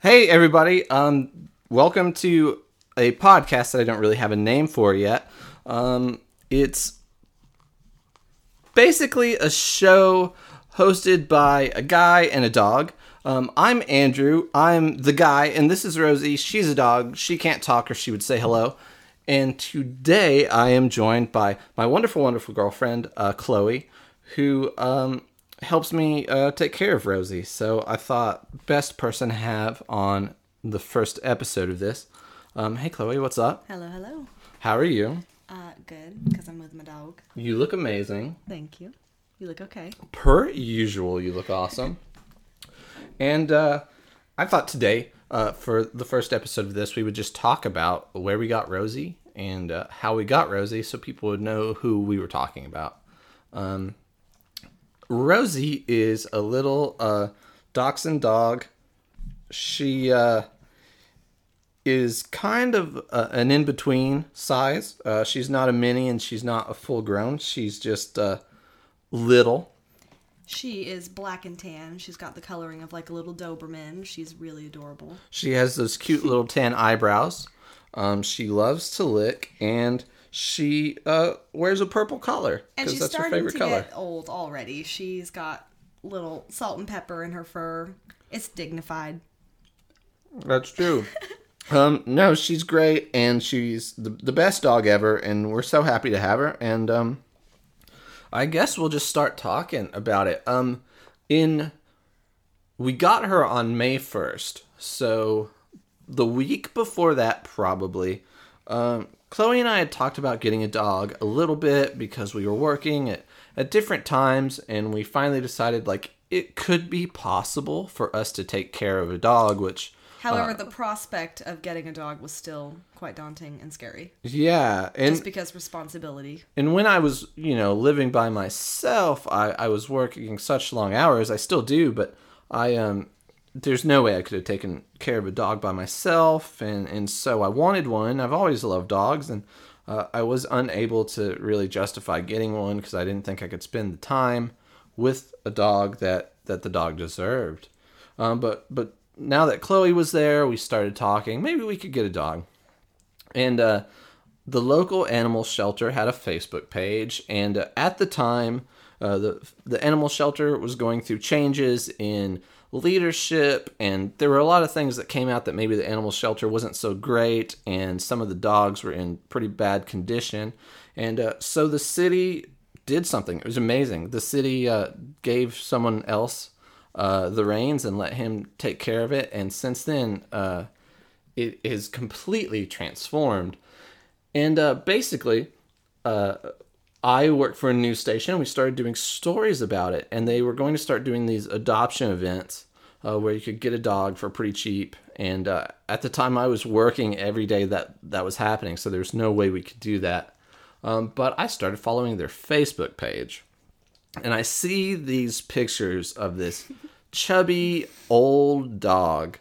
Hey, everybody. Um, welcome to a podcast that I don't really have a name for yet. Um, it's basically a show hosted by a guy and a dog. Um, I'm Andrew. I'm the guy, and this is Rosie. She's a dog. She can't talk, or she would say hello. And today I am joined by my wonderful, wonderful girlfriend, uh, Chloe, who um, helps me uh, take care of Rosie. So I thought best person to have on the first episode of this. Um, hey, Chloe, what's up? Hello, hello. How are you? Uh, good, because I'm with my dog. You look amazing. Thank you. You look okay. Per usual, you look awesome. And uh, I thought today, uh, for the first episode of this, we would just talk about where we got Rosie and uh, how we got Rosie so people would know who we were talking about. Um, Rosie is a little uh, dachshund dog. She uh, is kind of uh, an in between size. Uh, she's not a mini and she's not a full grown. She's just uh, little. She is black and tan. She's got the coloring of like a little Doberman. She's really adorable. She has those cute little tan eyebrows. Um, she loves to lick and she uh, wears a purple collar And because she's that's her starting favorite to color. get old already. She's got little salt and pepper in her fur. It's dignified. That's true. um, no, she's great, and she's the, the best dog ever, and we're so happy to have her. And um, I guess we'll just start talking about it. Um, in we got her on May first, so the week before that, probably. Um, Chloe and I had talked about getting a dog a little bit because we were working at, at different times, and we finally decided like it could be possible for us to take care of a dog, which However, the prospect of getting a dog was still quite daunting and scary. Yeah, and Just because responsibility. and when I was you know living by myself, I I was working such long hours. I still do, but I um there's no way I could have taken care of a dog by myself, and and so I wanted one. I've always loved dogs, and uh, I was unable to really justify getting one because I didn't think I could spend the time with a dog that that the dog deserved. Um, but but now that Chloe was there, we started talking. Maybe we could get a dog. And uh, the local animal shelter had a Facebook page, and uh, at the time, uh, the the animal shelter was going through changes in leadership, and there were a lot of things that came out that maybe the animal shelter wasn't so great, and some of the dogs were in pretty bad condition, and uh, so the city did something. It was amazing. The city uh, gave someone else uh, the reins and let him take care of it, and since then, uh, it is completely transformed. And uh, basically, uh, I worked for a news station. We started doing stories about it, and they were going to start doing these adoption events uh, where you could get a dog for pretty cheap. And uh, at the time, I was working every day that that was happening, so there's no way we could do that. Um, but I started following their Facebook page, and I see these pictures of this chubby old dog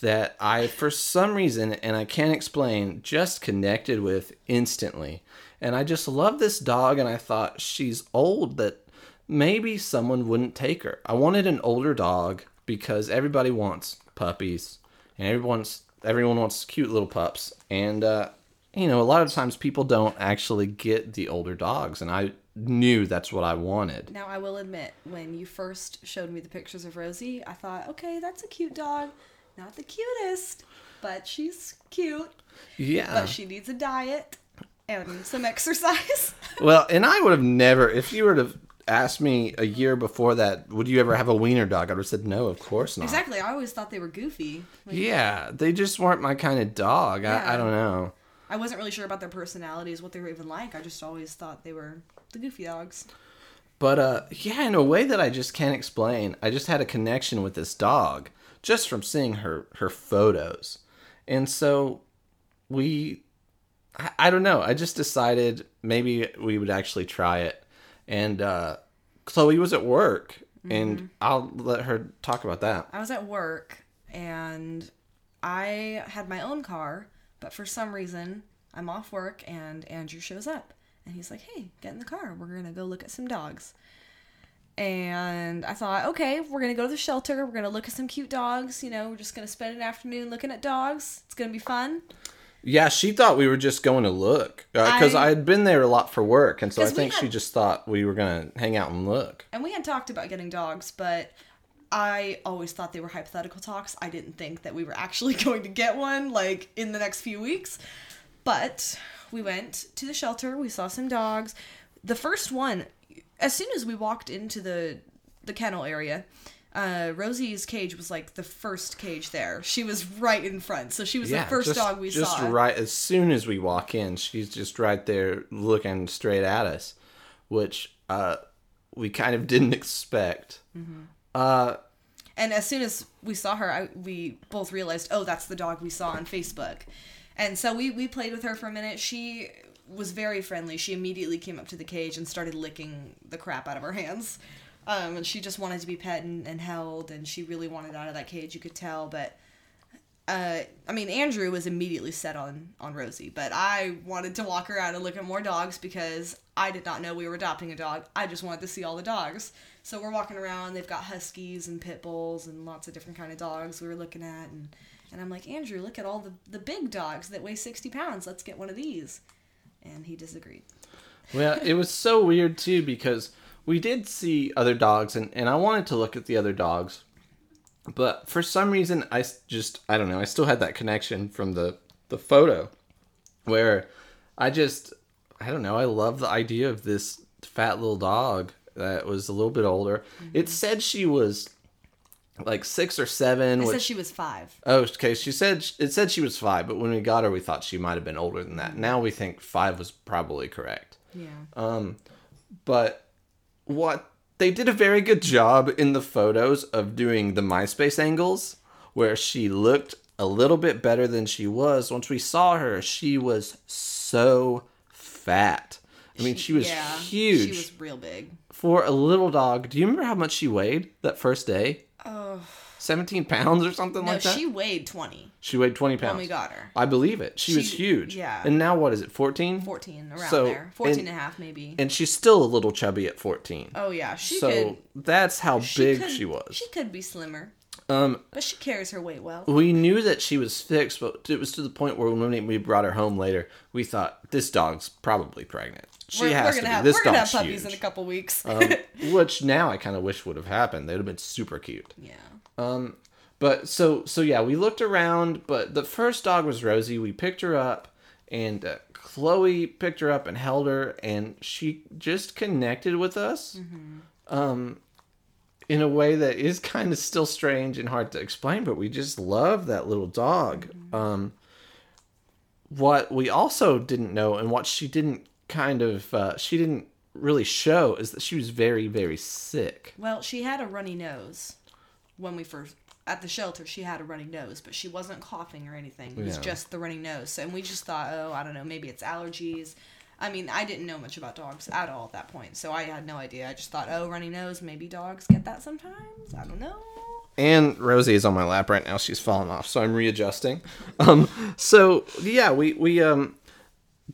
that I, for some reason, and I can't explain, just connected with instantly. And I just love this dog, and I thought she's old that maybe someone wouldn't take her. I wanted an older dog because everybody wants puppies, and everyone's everyone wants cute little pups. And uh, you know, a lot of times people don't actually get the older dogs, and I knew that's what I wanted. Now, I will admit, when you first showed me the pictures of Rosie, I thought, okay, that's a cute dog. Not the cutest, but she's cute. Yeah. But she needs a diet and some exercise. Well, and I would have never, if you were to ask me a year before that, would you ever have a wiener dog? I would have said no, of course not. exactly. I always thought they were goofy. Like, Yeah, they just weren't my kind of dog. I, I don't know. I wasn't really sure about their personalities, what they were even like. I just always thought they were the goofy dogs. But uh, yeah, in a way that I just can't explain, I just had a connection with this dog just from seeing her her photos, and so we, I, I don't know. I just decided maybe we would actually try it, and uh, Chloe was at work, and I'll let her talk about that. I was at work and I had my own car, but for some reason I'm off work and Andrew shows up and he's like, "Hey, get in the car. We're going to go look at some dogs." And I thought, okay, we're gonna go to the shelter. We're gonna look at some cute dogs. You know, we're just gonna spend an afternoon looking at dogs. It's gonna be fun. Yeah, she thought we were just going to look uh, because I, I- had been there a lot for work, and so I think she just thought we were gonna hang out and look. And we had talked about getting dogs, but I always thought they were hypothetical talks. I didn't think that we were actually going to get one like in the next few weeks. But we went to the shelter, we saw some dogs. The first one, as soon as we walked into the the kennel area, uh, Rosie's cage was like the first cage there. She was right in front, so she was the first just, dog we just saw. right as soon as we walk in, she's just right there looking straight at us, which uh, we kind of didn't expect. Mm-hmm. Uh, And as soon as we saw her, I, we both realized, oh, that's the dog we saw on Facebook. And so we, we played with her for a minute. She was very friendly. She immediately came up to the cage and started licking the crap out of her hands. Um, and she just wanted to be pet and, and held, and she really wanted out of that cage, you could tell. But uh, I mean, Andrew was immediately set on on Rosie, but I wanted to walk around and look at more dogs because I did not know we were adopting a dog. I just wanted to see all the dogs. So we're walking around. They've got huskies and pit bulls and lots of different kind of dogs we were looking at, and and I'm like, Andrew, look at all the the big dogs that weigh sixty pounds. Let's get one of these. And he disagreed. well, it was so weird too because we did see other dogs, and, and I wanted to look at the other dogs, but for some reason I just I don't know I still had that connection from the the photo where I just I don't know I love the idea of this fat little dog that was a little bit older. It said she was like six or seven. It which said she was five. Oh, okay. She said it said she was five, but when we got her, we thought she might have been older than that. Now we think five was probably correct. Yeah. Um, but what they did a very good job in the photos of doing the MySpace angles, where she looked a little bit better than she was. Once we saw her, she was so fat. I mean, she was yeah, huge She was real big. for a little dog. Do you remember how much she weighed that first day? Oh. 17 pounds or something No, like that? No, she weighed 20 She weighed 20 pounds. when we got her. I believe it. She, was huge. yeah. And now what is it? 14? 14, around So, there. 14 and- and a half, maybe. And she's still a little chubby at 14. oh, yeah. She so could. that's how She big could- she was. She could be slimmer, Um, but she carries her weight well. we knew that she was fixed, but it was to the point where when we brought her home later, we thought this dog's probably pregnant. She we're, has we're to gonna be. have this we're gonna have puppies huge. in a couple weeks. um, which now I kind of wish would have happened. They'd have been super cute. yeah. Um, but so so yeah, we looked around, but the first dog was Rosie. We picked her up, and uh, Chloe picked her up and held her, and she just connected with us, um, in a way that is kind of still strange and hard to explain. But we just love that little dog. Um, what we also didn't know, and what she didn't kind of uh, she didn't really show, is that she was very very sick. Well, she had a runny nose when we first at the shelter. She had a running nose, but she wasn't coughing or anything. It was Yeah. just the running nose. And we just thought, oh, I don't know, maybe it's allergies. I mean, I didn't know much about dogs at all at that point, so I had no idea. I just thought, oh, runny nose, maybe dogs get that sometimes. I don't know. and Rosie is on my lap right now. She's fallen off, so I'm readjusting. Um, so yeah, we we um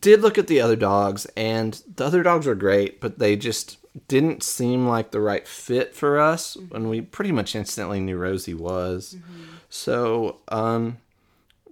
did look at the other dogs, and the other dogs were great, but they just didn't seem like the right fit for us. And we pretty much instantly knew Rosie was. So um,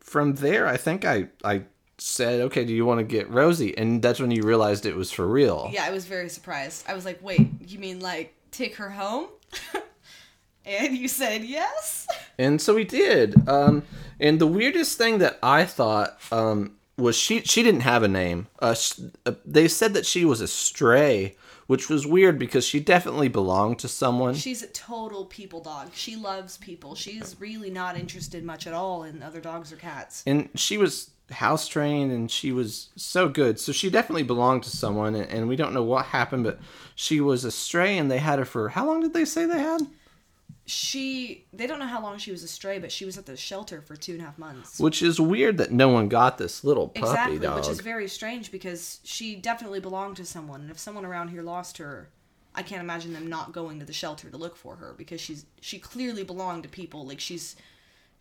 from there, I think I I said, okay, do you want to get Rosie? And that's when you realized it was for real. Yeah, I was very surprised. I was like, wait, you mean like take her home? and you said yes? And so we did. Um, and the weirdest thing that I thought um, was she she didn't have a name. Uh, sh- uh, they said that she was a stray, which was weird because she definitely belonged to someone. She's a total people dog. She loves people. She's really not interested much at all in other dogs or cats. and she was house trained and she was so good. So she definitely belonged to someone. And, and we don't know what happened, but she was a stray, and they had her for how long did they say they had? She, they don't know how long she was a stray, but she was at the shelter for two and a half months. Which is weird that no one got this little puppy Exactly, dog. which is very strange because she definitely belonged to someone. And if someone around here lost her, I can't imagine them not going to the shelter to look for her because she's she clearly belonged to people. Like she's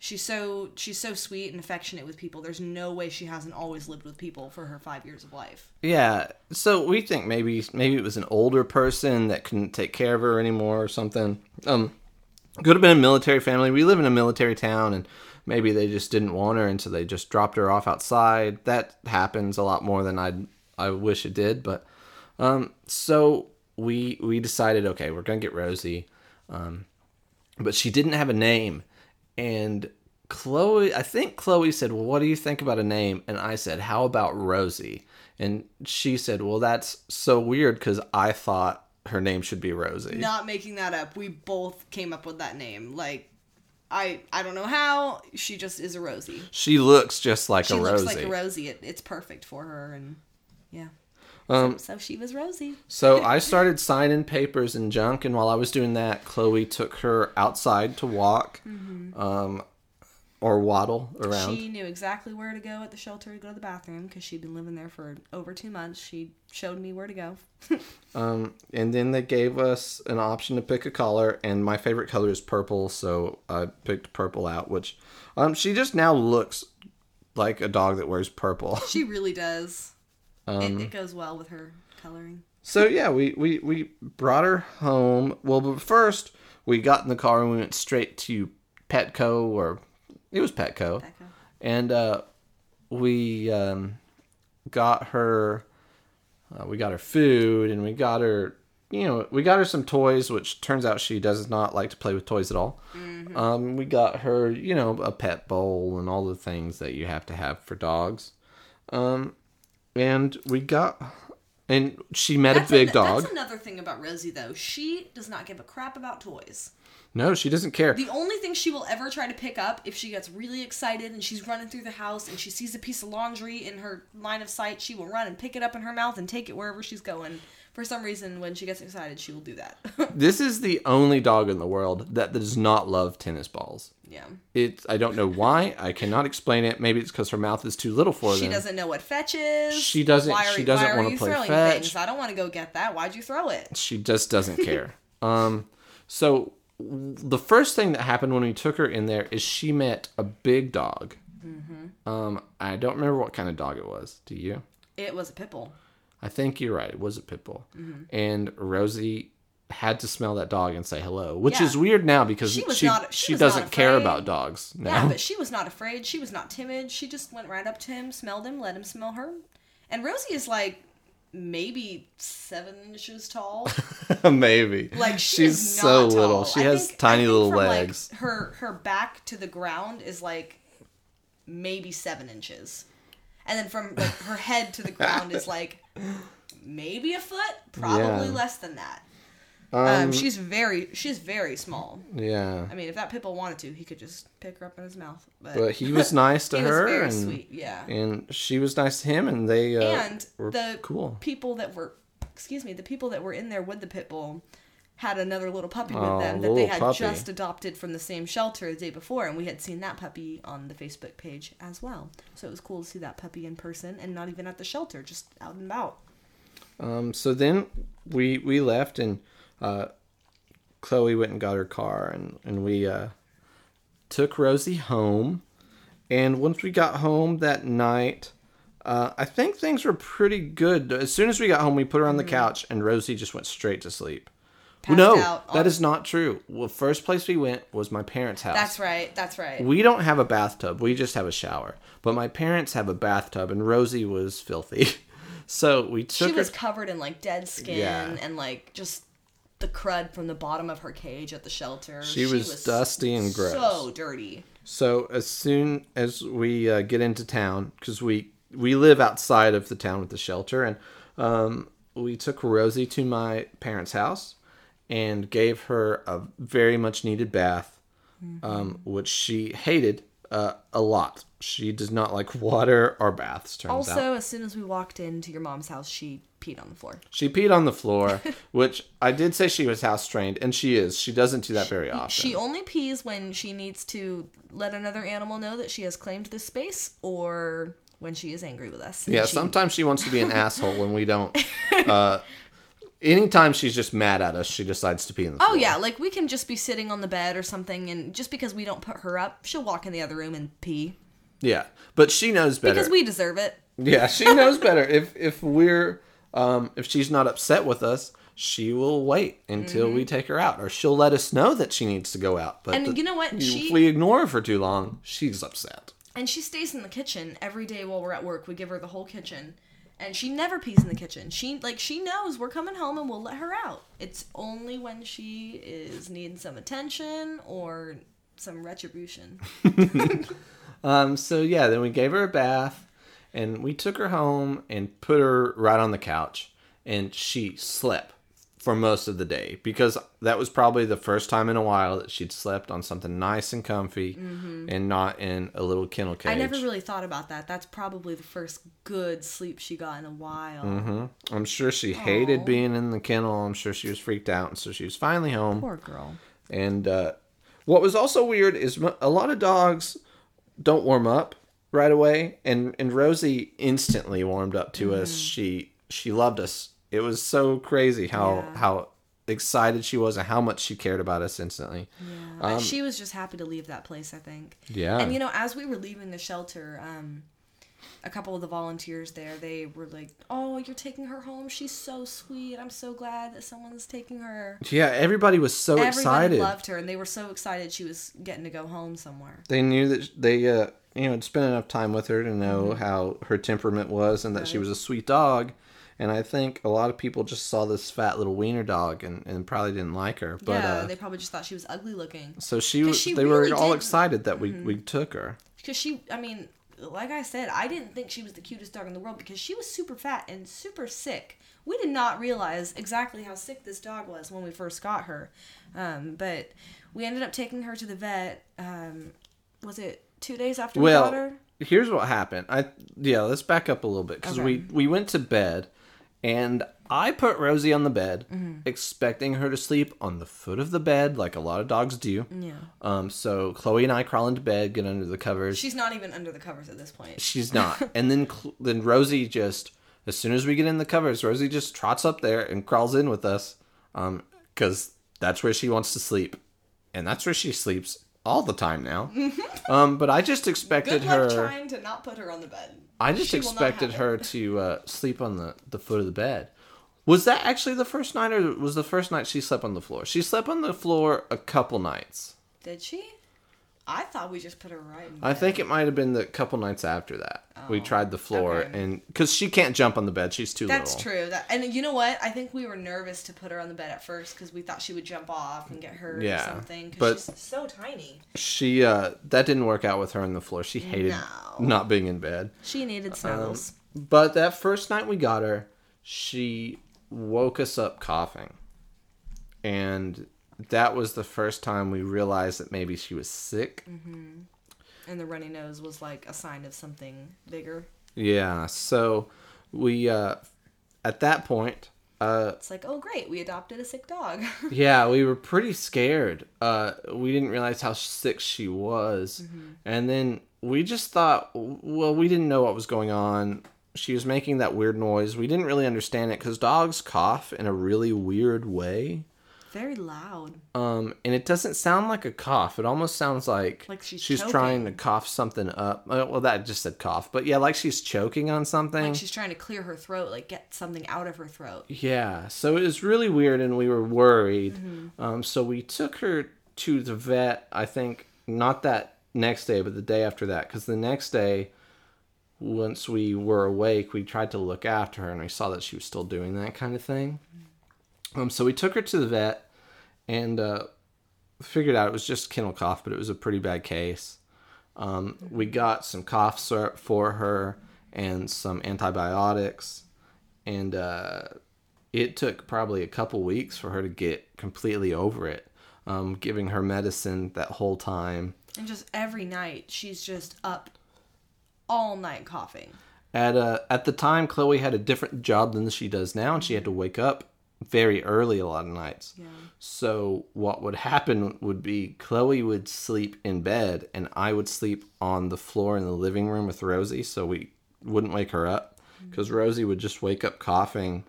She's so she's so sweet and affectionate with people. There's no way she hasn't always lived with people for her five years of life. Yeah, so we think maybe maybe it was an older person that couldn't take care of her anymore or something. Um, could have been a military family. We live in a military town, and maybe they just didn't want her, and so they just dropped her off outside. That happens a lot more than I I wish it did, but um, so we we decided okay, we're gonna get Rosie, um, but she didn't have a name, and Chloe, I think Chloe said, "Well, what do you think about a name?" And I said, "How about Rosie?" And she said, "Well, that's so weird because I thought her name should be Rosie." Not making that up. We both came up with that name. Like I I don't know how. She just is a Rosie. She looks just like She a Rosie. She looks like a Rosie. It, it's perfect for her and yeah. Um, So she was Rosie. So I started signing papers and junk, and while I was doing that, Chloe took her outside to walk, um, or waddle around. She knew exactly where to go at the shelter to go to the bathroom because she'd been living there for over two months. She showed me where to go. Um, and then they gave us an option to pick a color, and my favorite color is purple, so I picked purple out. Which, um, she just now looks like a dog that wears purple. She really does. Um, it, it goes well with her coloring. So yeah, we, we, we brought her home. Well, but first we got in the car and we went straight to Petco, or it was Petco, Becca. and uh, we um, got her. Uh, we got her food, and we got her. You know, we got her some toys, which turns out she does not like to play with toys at all. Um, we got her, you know, a pet bowl and all the things that you have to have for dogs. Um, and we got, and she met That's a big an- dog. That's another thing about Rosie, though. She does not give a crap about toys. No, she doesn't care. The only thing she will ever try to pick up if she gets really excited and she's running through the house and she sees a piece of laundry in her line of sight, she will run and pick it up in her mouth and take it wherever she's going. For some reason, when she gets excited, she will do that. This is the only dog in the world that does not love tennis balls. yeah. It. I don't know why. I cannot explain it. Maybe it's because her mouth is too little for She them. She doesn't know what fetch is. She doesn't- Why are, she doesn't wanna play fetch. Things? I don't want to go get that. Why'd you throw it? She just doesn't care. um, so the first thing that happened when we took her in there is she met a big dog. Mm-hmm. Um, I don't remember what kind of dog it was. Do you? It was a pit bull. I think you're right. It was a pit bull. Mm-hmm. And Rosie had to smell that dog and say hello, which Yeah. is weird now because She she was she, she doesn't care about dogs now. Yeah, but she was not afraid. She was not timid. She just went right up to him, smelled him, let him smell her. And Rosie is like maybe seven inches tall. Maybe. Like she she's so little. She I has think- tiny little from, like, legs. her her back to the ground is like maybe seven inches, and then from like, her head to the ground is like maybe a foot, probably Yeah. less than that. Um, Um, she's very she's very small. yeah. I mean, if that pit bull wanted to, he could just pick her up in his mouth. But, But he was nice to he was her very and sweet. Yeah. and she was nice to him and they uh, and the cool. people that were excuse me the people that were in there with the pit bull had another little puppy Oh, with them that they had puppy. just adopted from the same shelter the day before and we had seen that puppy on the facebook page as well so it was cool to see that puppy in person and not even at the shelter just out and about Um, so then we we left and uh, Chloe went and got her car and and we uh, took Rosie home. And once we got home that night, uh, I think things were pretty good. As soon as we got home, we put her on the couch and Rosie just went straight to sleep. Mm-hmm. Passed no, out on- is not true. Well, first place we went was my parents' house. that's right that's right We don't have a bathtub. We just have a shower. But my parents have a bathtub, and Rosie was filthy. So we took she her. was covered in like dead skin Yeah. and like just the crud from the bottom of her cage at the shelter She was dusty and gross. so dirty So as soon as we uh, get into town, because we we live outside of the town with the shelter, and um, we took Rosie to my parents' house and gave her a very much needed bath, um, which she hated uh, a lot. She does not like water or baths. Turns out. also as soon as we walked into your mom's house she peed on the floor She peed on the floor, which I did say she was house trained, and she is. She doesn't do that very often. She only pees when she needs to let another animal know that she has claimed this space or when she is angry with us. yeah, She- sometimes she wants to be an asshole when we don't uh, anytime she's just mad at us, she decides to pee in the Oh floor. yeah, like we can just be sitting on the bed or something, and just because we don't put her up, she'll walk in the other room and pee Yeah. But she knows better. because we deserve it. Yeah, she knows better. If if we're um if she's not upset with us, she will wait until we take her out, or she'll let us know that she needs to go out. But Mm-hmm. And the- you know what? if She- we ignore her for too long, she's upset. And she stays in the kitchen every day while we're at work. We give her the whole kitchen. And she never pees in the kitchen. She like she knows we're coming home and we'll let her out. It's only when she is needing some attention or some retribution. Um. So yeah, then we gave her a bath, and we took her home and put her right on the couch, and she slept for most of the day because that was probably the first time in a while that she'd slept on something nice and comfy and not in a little kennel cage. Mm-hmm. I never really thought about that. That's probably the first good sleep she got in a while. Mm-hmm. I'm sure she hated being in the kennel. I'm sure she was freaked out, and so she was finally home. Poor girl. And uh, what was also weird is a lot of dogs don't warm up right away, and and Rosie instantly warmed up to us. She she loved us. It was so crazy how Yeah. how excited she was and how much she cared about us instantly. Yeah. she was just happy to leave that place, I think. Yeah. And you know, as we were leaving the shelter, um, a couple of the volunteers there, they were like, "Oh, you're taking her home. She's so sweet. I'm so glad that someone's taking her." yeah, everybody was so Everybody excited. loved her, and they were so excited she was getting to go home somewhere. they knew that they uh you know had spent enough time with her to know how her temperament was and that she Mm-hmm. Was a sweet dog and i think a lot of people just saw this fat little wiener dog and, and probably didn't like her but yeah, uh they probably just thought she was ugly looking. so she she they really were all did- Mm-hmm. excited that we we took her Because she, I mean, like I said, I didn't think she was the cutest dog in the world because she was super fat and super sick. We did not realize exactly how sick this dog was when we first got her. Um, but we ended up taking her to the vet. Um, was it two days after we got well her? here's what happened i yeah let's back up a little bit because we we went to bed and i put rosie on the bed Mm-hmm. expecting her to sleep on the foot of the bed like a lot of dogs do Yeah. um so chloe and i crawl into bed get under the covers She's not even under the covers at this point. She's not. and then then Rosie just as soon as we get in the covers, Rosie just trots up there and crawls in with us, um, because that's where she wants to sleep, and that's where she sleeps all the time now. um, but I just expected Good luck her. trying to not put her on the bed. I just She will not expected have her to uh, sleep on the the foot of the bed. Was that actually the first night, or was the first night she slept on the floor? She slept on the floor a couple nights. Did she? I thought we just put her right in bed. I think it might have been the couple nights after that. we tried the floor, Oh, okay. and because she can't jump on the bed, she's too That's little. true. That and you know what? I think we were nervous to put her on the bed at first because we thought she would jump off and get hurt Yeah, or something. but- Because she's so tiny. She uh, that didn't work out with her on the floor. She hated No. not being in bed. She needed snuggles. But that first night we got her, she woke us up coughing, and that was the first time we realized that maybe she was sick. and the runny nose was like a sign of something bigger. Yeah, so we uh, at that point, uh, It's like, oh great, we adopted a sick dog. yeah, we were pretty scared. Uh, we didn't realize how sick she was, and then we just thought, well, we didn't know what was going on. She was making that weird noise. We didn't really understand it because dogs cough in a really weird way. Very loud. Um, and it doesn't sound like a cough. It almost sounds like Like she's she's trying to cough something up. Uh, Well, that just said cough, but yeah, like she's choking on something. Like she's trying to clear her throat, like get something out of her throat. Yeah, so it was really weird, and we were worried. Mm-hmm. Um, so we took her to the vet. I think not that next day, but the day after that, because the next day, once we were awake, we tried to look after her, and we saw that she was still doing that kind of thing. Um, so we took her to the vet, and uh, figured out it was just kennel cough, but it was a pretty bad case. Um, we got some cough syrup for her and some antibiotics, and uh, it took probably a couple weeks for her to get completely over it. Um, giving her medicine that whole time. And just every night, she's just up all night coughing. At uh, at the time, Chloe had a different job than she does now, and she had to wake up very early a lot of nights. Yeah. So what would happen would be Chloe would sleep in bed, and I would sleep on the floor in the living room with Rosie, so we wouldn't wake her up, mm-hmm. because Rosie would just wake up coughing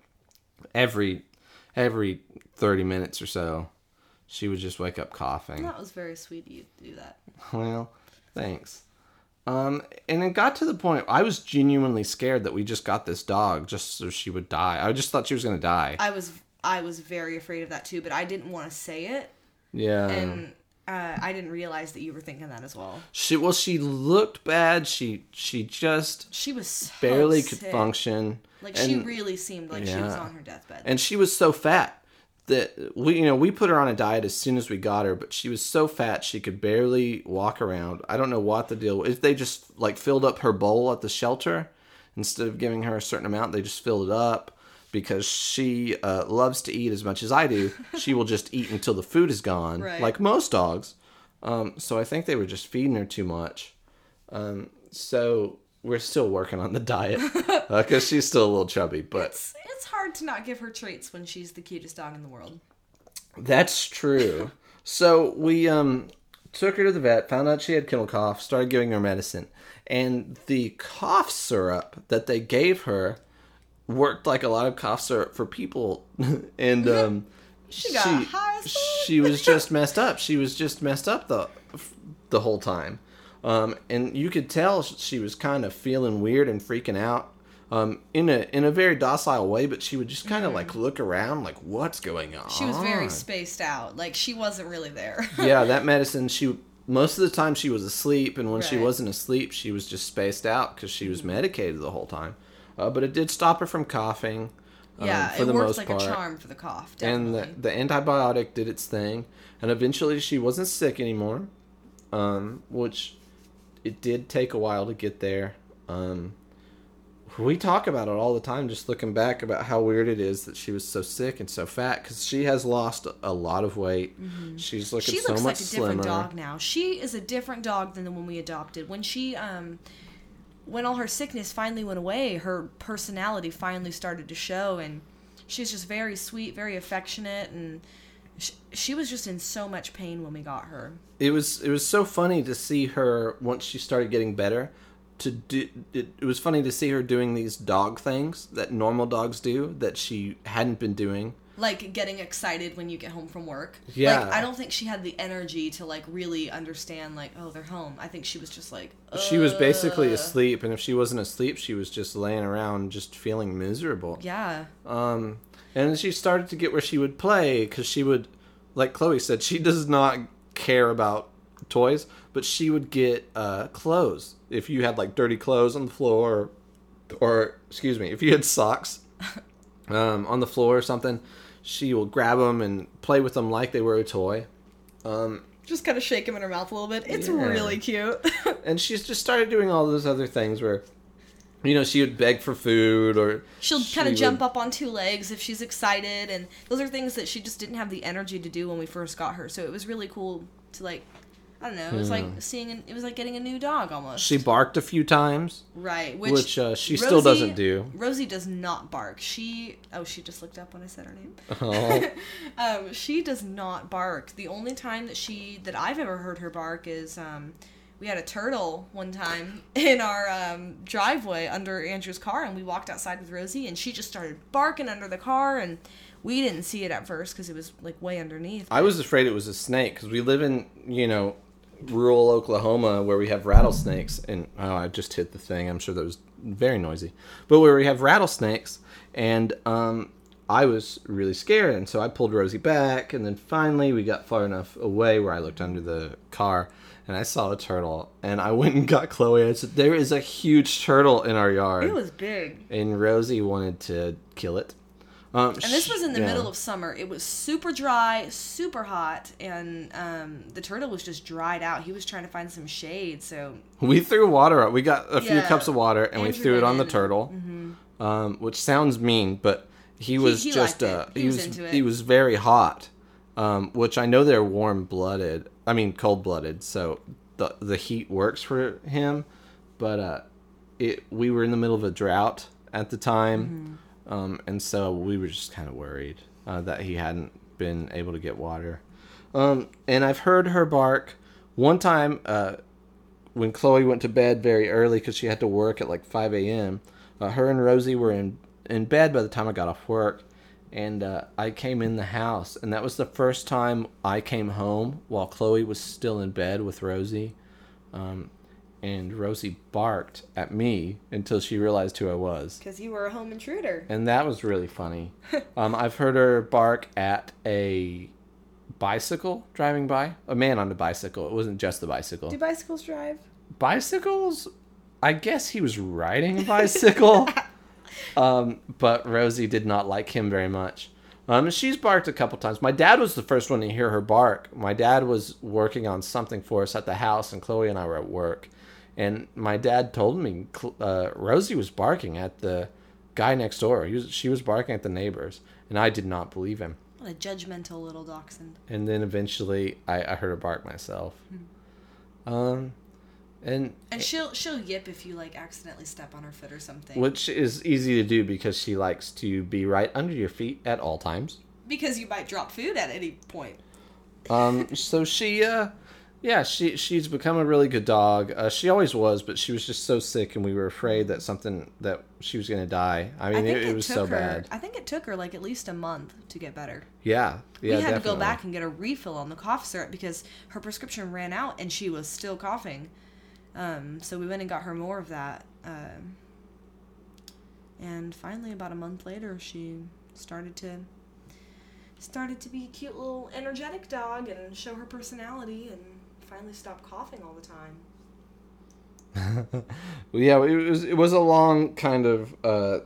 every every 30 minutes or so, she would just wake up coughing. That was very sweet of you to do that. Well, thanks. Um, and it got to the point I was genuinely scared that we just got this dog just so she would die. I just thought she was gonna die. I was I was very afraid of that too, but I didn't want to say it, Yeah. and uh, I didn't realize that you were thinking that as well. she well, she looked bad. She she just She was so barely could function. Like she really seemed like she was on her deathbed. and she was so fat that we you know we put her on a diet as soon as we got her but she was so fat she could barely walk around. I don't know what the deal if they just like filled up her bowl at the shelter instead of giving her a certain amount they just filled it up because she uh, loves to eat as much as i do. She will just eat until the food is gone Right. like most dogs. Um, so i think they were just feeding her too much. Um, so we're still working on the diet because she's still a little chubby but it's it's hard to not give her treats when she's the cutest dog in the world. That's true. so we um took her to the vet, found out she had kennel cough, started giving her medicine, and the cough syrup that they gave her worked like a lot of cough syrup for people, and um, She got high she was just messed up. She was just messed up the the whole time, um, and you could tell she was kind of feeling weird and freaking out. Um, in a in a very docile way, but she would just kind of like look around, like what's going on. Mm-hmm. She was very spaced out. Like she wasn't really there. yeah, that medicine. She most of the time she was asleep, and when she Right. Mm-hmm. wasn't asleep, she was just spaced out because she was medicated the whole time. Uh, but it did stop her from coughing. um, yeah, for it the worked most like part. a charm for the cough. And the, the antibiotic did its thing, and eventually she wasn't sick anymore. Um, which it did take a while to get there. Um, we talk about it all the time, just looking back about how weird it is that she was so sick and so fat because she has lost a lot of weight. She's looking Mm-hmm. she so looks much like a different dog now. She is a different dog than the one we adopted. When she um when all her sickness finally went away, her personality finally started to show and she's just very sweet, very affectionate and she, was just in so much pain when we got her. it was it was so funny to see her once she started getting better to do it, it was funny to see her doing these dog things that normal dogs do that she hadn't been doing Like getting excited when you get home from work. Yeah. Like I don't think she had the energy to like really understand like, oh, they're home. I think she was just like she was basically asleep and if she wasn't asleep she was just laying around just feeling miserable Yeah. um and she started to get where she would play because she would like chloe said she does not care about toys but she would get uh clothes if you had like dirty clothes on the floor or excuse me if you had socks um, on the floor or something she will grab them and play with them like they were a toy um, Just kind of shake him in her mouth a little bit. It's Yeah. really cute. and she's just started doing all those other things where you know she would beg for food or She'll she kind of would- jump up on two legs if she's excited, and those are things that she just didn't have the energy to do when we first got her. So it was really cool to like, I don't know, it was like seeing, an, it was like getting a new dog almost. she barked a few times right, which, which, uh, she still doesn't do. Rosie does not bark. She oh, she just looked up when I said her name. Oh. um, she does not bark. The only time that she that I've ever heard her bark is um, we had a turtle one time in our um, driveway under Andrew's car, and we walked outside with Rosie, and she just started barking under the car, and we didn't see it at first because it was like way underneath. I was afraid it was a snake because we live in, you know, rural Oklahoma where we have rattlesnakes. And oh, I just hit the thing. I'm sure that was very noisy. But where we have rattlesnakes, and um, I was really scared. And so I pulled Rosie back. And then finally we got far enough away where I looked under the car and I saw a turtle. And I went and got Chloe. I said, There is a huge turtle in our yard. It was big. and Rosie wanted to kill it. Um, And this was in the middle of summer. It was super dry, super hot, and um, the turtle was just dried out. He was trying to find some shade, so We threw water. We got a few cups of water and we threw it on the turtle, um, which sounds mean, but he was he just liked uh. He he was was into it. he was very hot, um, which I know they're warm blooded. I mean cold blooded, so the the heat works for him. But uh, it we were in the middle of a drought at the time, Mm-hmm. Um, and so we were just kind of worried uh, that he hadn't been able to get water. Um, and I've heard her bark one time. Uh, when Chloe went to bed very early because she had to work at like 5 a.m. Uh, her and Rosie were in in bed by the time I got off work, and uh, I came in the house, and that was the first time I came home while Chloe was still in bed with Rosie. Um, and Rosie barked at me until she realized who I was. Because you were a home intruder. And that was really funny. um, I've heard her bark at a bicycle driving by, a man on a bicycle. It wasn't just the bicycle. Do bicycles drive? Bicycles? I guess he was riding a bicycle. um, but Rosie did not like him very much. Um, she's barked a couple times. My dad was the first one to hear her bark. My dad was working on something for us at the house, and Chloe and I were at work. And my dad told me uh, Rosie was barking at the guy next door. Was, she was barking at the neighbors, and I did not believe him. What a judgmental little dachshund. And then eventually, I, I heard her bark myself. Hmm. Um, and and she'll she'll yip if you like accidentally step on her foot or something. Which is easy to do because she likes to be right under your feet at all times. Because you might drop food at any point. Um. so she uh yeah, she she's become a really good dog. Uh, she always was, but she was just so sick, and we were afraid that something that she was gonna die. I mean, I it, it, it, was so her, bad. I think it took her like at least a month to get better. Yeah, yeah. We had definitely. to go back and get a refill on the cough syrup because her prescription ran out, and she was still coughing. Um, so we went and got her more of that. Um, and finally, about a month later, she started to started to be a cute little energetic dog and show her personality and finally stopped coughing all the time. well, yeah, it was it was a long kind of uh,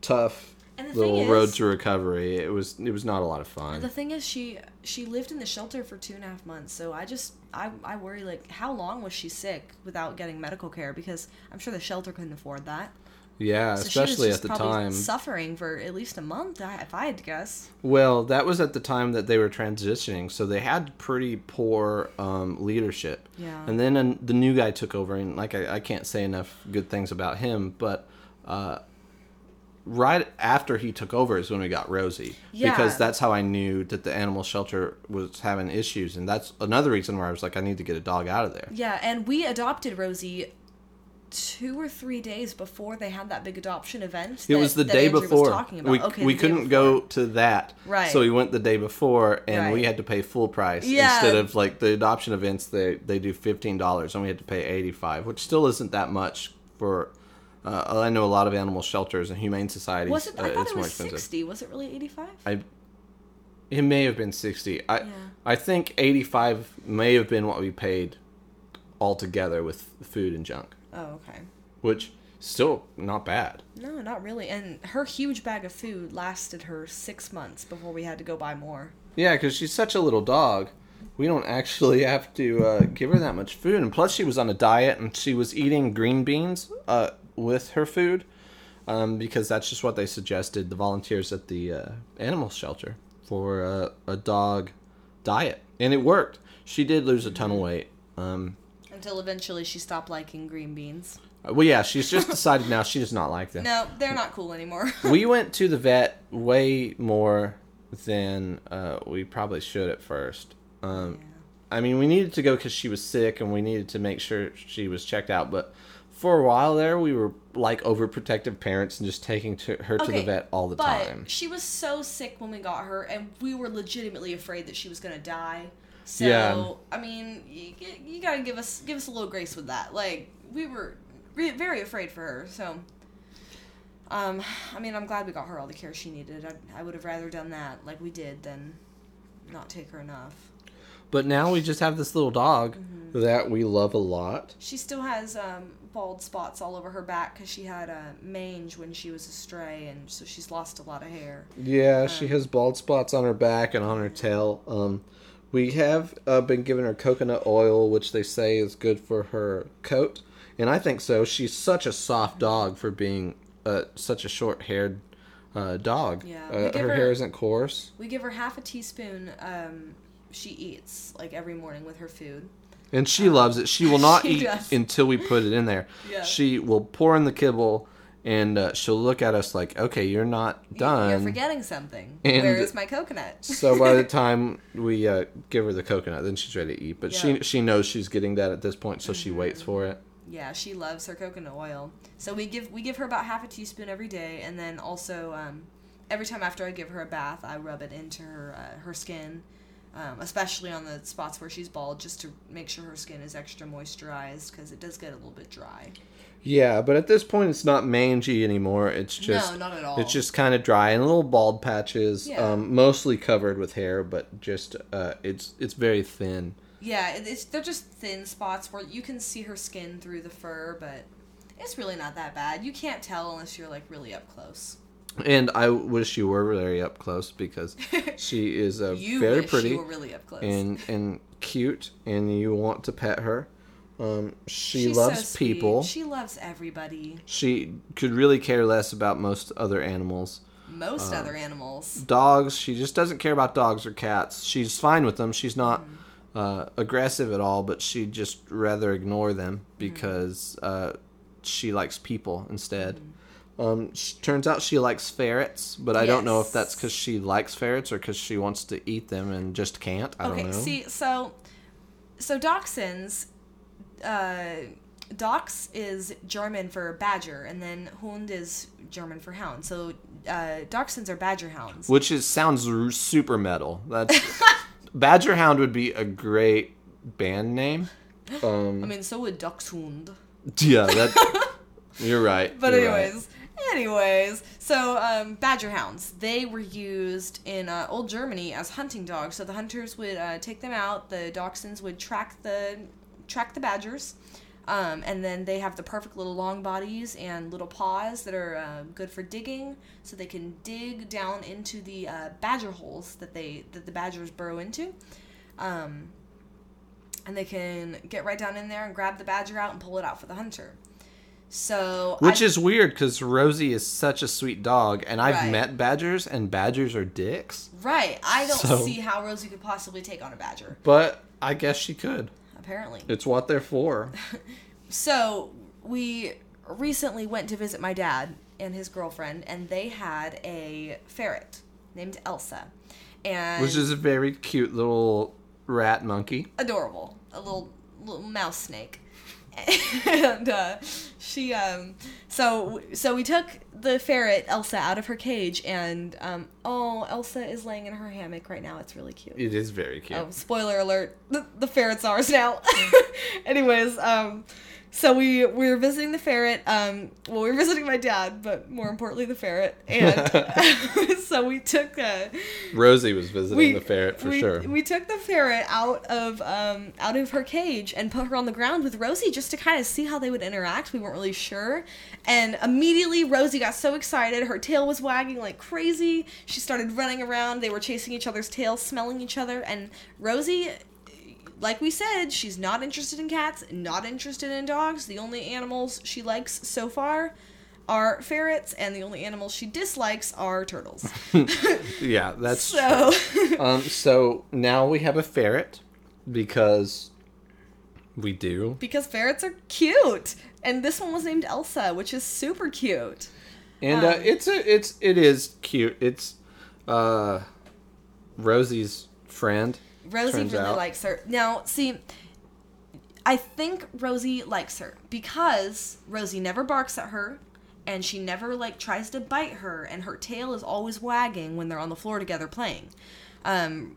tough little is, road to recovery. It was it was not a lot of fun. The thing is, she she lived in the shelter for two and a half months. So I just I I worry like how long was she sick without getting medical care? Because I'm sure the shelter couldn't afford that. Yeah, so especially at the time. Suffering for at least a month, if I had to guess. Well, that was at the time that they were transitioning, so they had pretty poor um, leadership. Yeah. And then uh, the new guy took over, and like I, I, can't say enough good things about him, but uh, right after he took over is when we got Rosie. Yeah. Because that's how I knew that the animal shelter was having issues, and that's another reason where I was like, I need to get a dog out of there. Yeah, and we adopted Rosie two or three days before they had that big adoption event. That, it was the day Andrew before. We, okay, we couldn't go to that. Right. So we went the day before and right. we had to pay full price. Yeah. Instead of like the adoption events they they do fifteen dollars and we had to pay eighty five, which still isn't that much for uh, I know a lot of animal shelters and humane societies. Was it? I uh, thought it was sixty. Was it really eighty five? I. It may have been sixty. I yeah. I think eighty five may have been what we paid altogether with food and junk. Oh, okay. Which still not bad. No, not really. And her huge bag of food lasted her six months before we had to go buy more. Yeah, because she's such a little dog. We don't actually have to uh, give her that much food. And plus, she was on a diet and she was eating green beans uh, with her food um, because that's just what they suggested, the volunteers at the uh, animal shelter, for uh, a dog diet. And it worked. She did lose a ton of weight. Um, until eventually she stopped liking green beans. Uh, well, yeah, she's just decided now she does not like them. No, they're not cool anymore. we went to the vet way more than uh, we probably should at first. Um, yeah. I mean, we needed to go because she was sick and we needed to make sure she was checked out. But for a while there, we were like overprotective parents and just taking to her okay, to the vet all the but time. She was so sick when we got her, and we were legitimately afraid that she was gonna die. So yeah. I mean, you, you gotta give us give us a little grace with that. Like we were re- very afraid for her. So, um, I mean, I'm glad we got her all the care she needed. I I would have rather done that like we did than not take her enough. But now we just have this little dog mm-hmm. that we love a lot. She still has um, bald spots all over her back because she had a mange when she was a stray, and so she's lost a lot of hair. Yeah, um, she has bald spots on her back and on her tail. Um, we have uh, been giving her coconut oil, which they say is good for her coat, and I think so. She's such a soft dog for being uh, such a short-haired uh, dog. Yeah, uh, her, her, hair isn't coarse. We give her half a teaspoon. Um, she eats like every morning with her food. And she um, loves it. She will not she eat does. until we put it in there. Yeah. She will pour in the kibble and uh, she'll look at us like, "Okay, you're not done. You're forgetting something. And Where is my coconut?" so by the time we uh, give her the coconut, then she's ready to eat. But she she knows she's getting that at this point, so mm-hmm. she waits for it. Yeah, she loves her coconut oil. So we give we give her about half a teaspoon every day, and then also um, every time after I give her a bath, I rub it into her uh, her skin, um, especially on the spots where she's bald, just to make sure her skin is extra moisturized because it does get a little bit dry. Yeah, but at this point, it's not mangy anymore. It's just no, not at all. it's just kind of dry and little bald patches, Yeah. um, mostly covered with hair, but just uh, it's it's very thin. yeah, it's they're just thin spots where you can see her skin through the fur, but it's really not that bad. You can't tell unless you're like really up close. And I wish you were very up close because she is You very wish pretty you were really up close. and and cute, and you want to pet her. Um, she She's so loves sweet. people. She loves everybody. She could really care less about most other animals. Most Uh, other animals. Dogs, she just doesn't care about dogs or cats. She's fine with them. She's not uh, aggressive at all, but she'd just rather ignore them because uh, she likes people instead. Um, sh turns out she likes ferrets, but I don't know if that's because she likes ferrets or because she wants to eat them and just can't. I okay, don't know. Okay, see, so so dachshunds, uh, Dachs is German for badger, and then Hund is German for hound. So uh, dachshunds are badger hounds. Which is sounds r- super metal. That's Badger Hound would be a great band name. Um, I mean, so would Dachshund. yeah, that. you're right. But you're right. anyways, anyways, so um, badger hounds they were used in uh, old Germany as hunting dogs. So the hunters would uh, take them out. The dachshunds would track the track the badgers. Um, and then they have the perfect little long bodies and little paws that are uh, good for digging, so they can dig down into the uh, badger holes that they that the badgers burrow into, um, and they can get right down in there and grab the badger out and pull it out for the hunter. So Which I- is weird because Rosie is such a sweet dog, and I've Right. met badgers, and badgers are dicks. Right. I don't So- see how Rosie could possibly take on a badger, But I guess she could. Apparently. It's what they're for. So, we recently went to visit my dad and his girlfriend, and they had a ferret named Elsa. And Which is a very cute little rat monkey. adorable. A little little mouse snake. and uh, she um so so we took the ferret Elsa out of her cage and um oh Elsa is laying in her hammock right now. It's really cute. It is very cute. Oh, spoiler alert! The, the ferret's ours now. Anyways, um, so we we were visiting the ferret. Um, well, we were visiting my dad, but more importantly, the ferret. And so we took uh, Rosie was visiting we the ferret for we, sure. We took the ferret out of um out of her cage and put her on the ground with Rosie just to kind of see how they would interact. We weren't really sure, and immediately Rosie got so excited. Her tail was wagging like crazy. She started running around. They were chasing each other's tails, smelling each other, and Rosie. Like we said, she's not interested in cats, not interested in dogs. The only animals she likes so far are ferrets, and the only animals she dislikes are turtles. yeah, that's so, um. So now we have a ferret because we do, because ferrets are cute, and this one was named Elsa, which is super cute. and uh, Um, it's a it's it is cute. It's uh Rosie's friend. Rosie really out. likes her. Now, see, I think Rosie likes her because Rosie never barks at her and she never like tries to bite her and her tail is always wagging when they're on the floor together playing. Um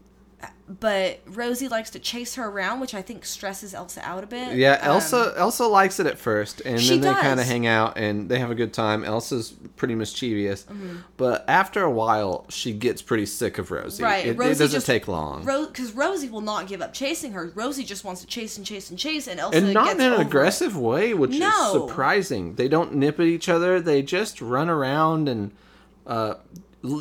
but Rosie likes to chase her around, which I think stresses Elsa out a bit. Yeah, Um, Elsa Elsa likes it at first, and then they kind of hang out and they have a good time. Elsa's pretty mischievous, Mm-hmm. but after a while, she gets pretty sick of Rosie. Right, it, it doesn't just- take long, because Rosie will not give up chasing her. Rosie just wants to chase and chase and chase, and Elsa and not gets in an over it. aggressive way, which No. is surprising. They don't nip at each other; they just run around and, uh,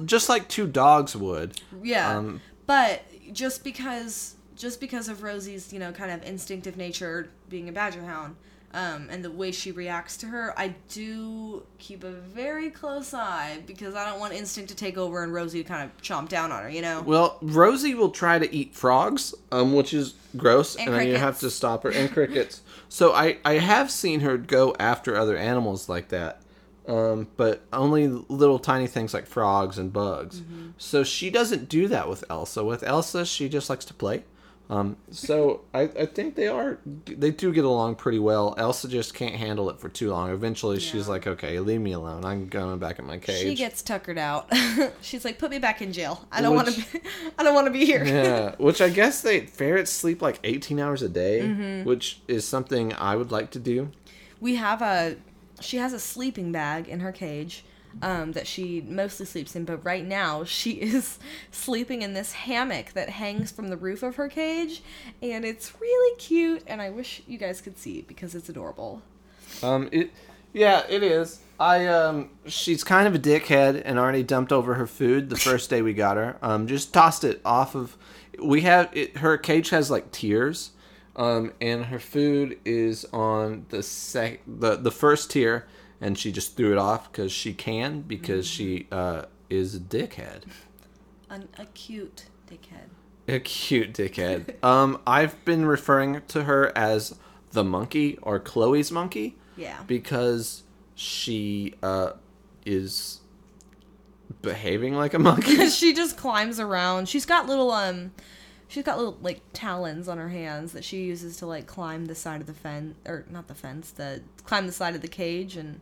just like two dogs would. Yeah. Um, but just because just because of Rosie's, you know, kind of instinctive nature being a badger hound, um, and the way she reacts to her, I do keep a very close eye because I don't want instinct to take over and Rosie to kind of chomp down on her, you know? Well, Rosie will try to eat frogs, um, which is gross, And and, then you have to stop her. And crickets. So I, I have seen her go after other animals like that, um, but only little tiny things like frogs and bugs. Mm-hmm. So she doesn't do that with Elsa. With Elsa, she just likes to play. Um, so I, I think they are they do get along pretty well. Elsa just can't handle it for too long. Eventually, she's like, "Okay, leave me alone. I'm going back in my cage." She gets tuckered out. She's like, "Put me back in jail. I don't want to. Be, I don't want to be here." yeah, which I guess they ferrets sleep like 18 hours a day, Mm-hmm. which is something I would like to do. we have a she has a sleeping bag in her cage um, that she mostly sleeps in but right now she is sleeping in this hammock that hangs from the roof of her cage and it's really cute and i wish you guys could see it because it's adorable Um, it, yeah, it is. I um, she's kind of a dickhead and already dumped over her food the first day we got her. Um, just tossed it off of. We have it. Her cage has like tiers, um, and her food is on the sec the the first tier, and she just threw it off because she can because she uh is a dickhead. An, a cute dickhead A cute dickhead. um, I've been referring to her as the monkey or Chloe's monkey yeah because she uh is behaving like a monkey. she just climbs around she's got little um she's got little like talons on her hands that she uses to like climb the side of the fence or not the fence the climb the side of the cage and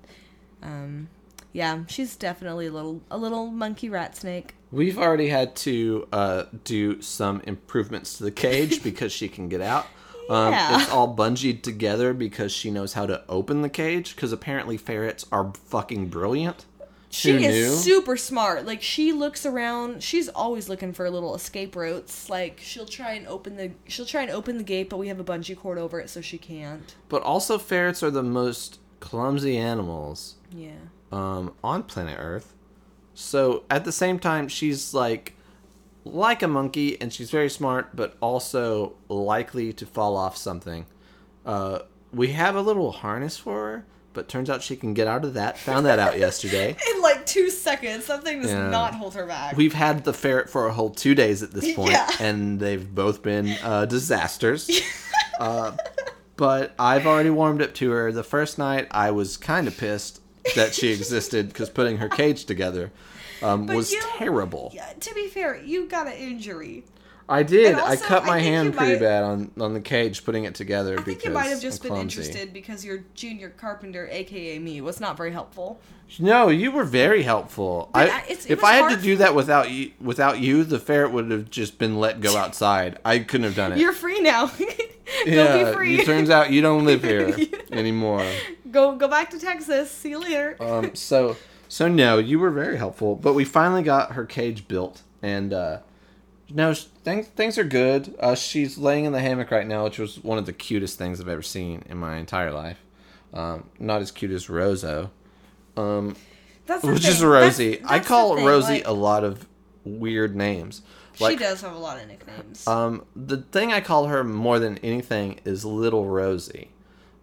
um yeah she's definitely a little a little monkey rat snake We've already had to uh do some improvements to the cage because she can get out. Um, Yeah. It's all bungeed together because she knows how to open the cage. Because apparently ferrets are fucking brilliant. She is knew? super smart like she looks around she's always looking for little escape routes like she'll try and open the she'll try and open the gate but we have a bungee cord over it so she can't But also ferrets are the most clumsy animals yeah um, on planet Earth. So at the same time, she's like like a monkey, and she's very smart, but also likely to fall off something. Uh, we have a little harness for her, but turns out she can get out of that. Found that out yesterday. in like two seconds something does Yeah. not hold her back We've had the ferret for a whole two days at this point, Yeah. and they've both been uh, disasters. uh, but I've already warmed up to her. The first night, I was kind of pissed that she existed because putting her cage together um, was you- terrible. Yeah, to be fair, you got an injury. I did. And I cut my think hand pretty might- bad on on the cage putting it together I because think you might have just I'm been clumsy. interested because your junior carpenter, aka me, was not very helpful. No, you were very helpful. But I, I- it if I had to do that without you, without you, the ferret would have just been let go outside. I couldn't have done it. You're free now. go yeah, be free. it turns out you don't live here anymore. go go back to Texas. See you later. Um, so so no, you were very helpful. But we finally got her cage built, and uh, no, things things are good. Uh, she's laying in the hammock right now, which was one of the cutest things I've ever seen in my entire life. Um, not as cute as Roso, um, That's which thing. is Rosie. That's- I call Rosie like, a lot of weird names. she does have a lot of nicknames. um, the thing I call her more than anything is Little Rosie.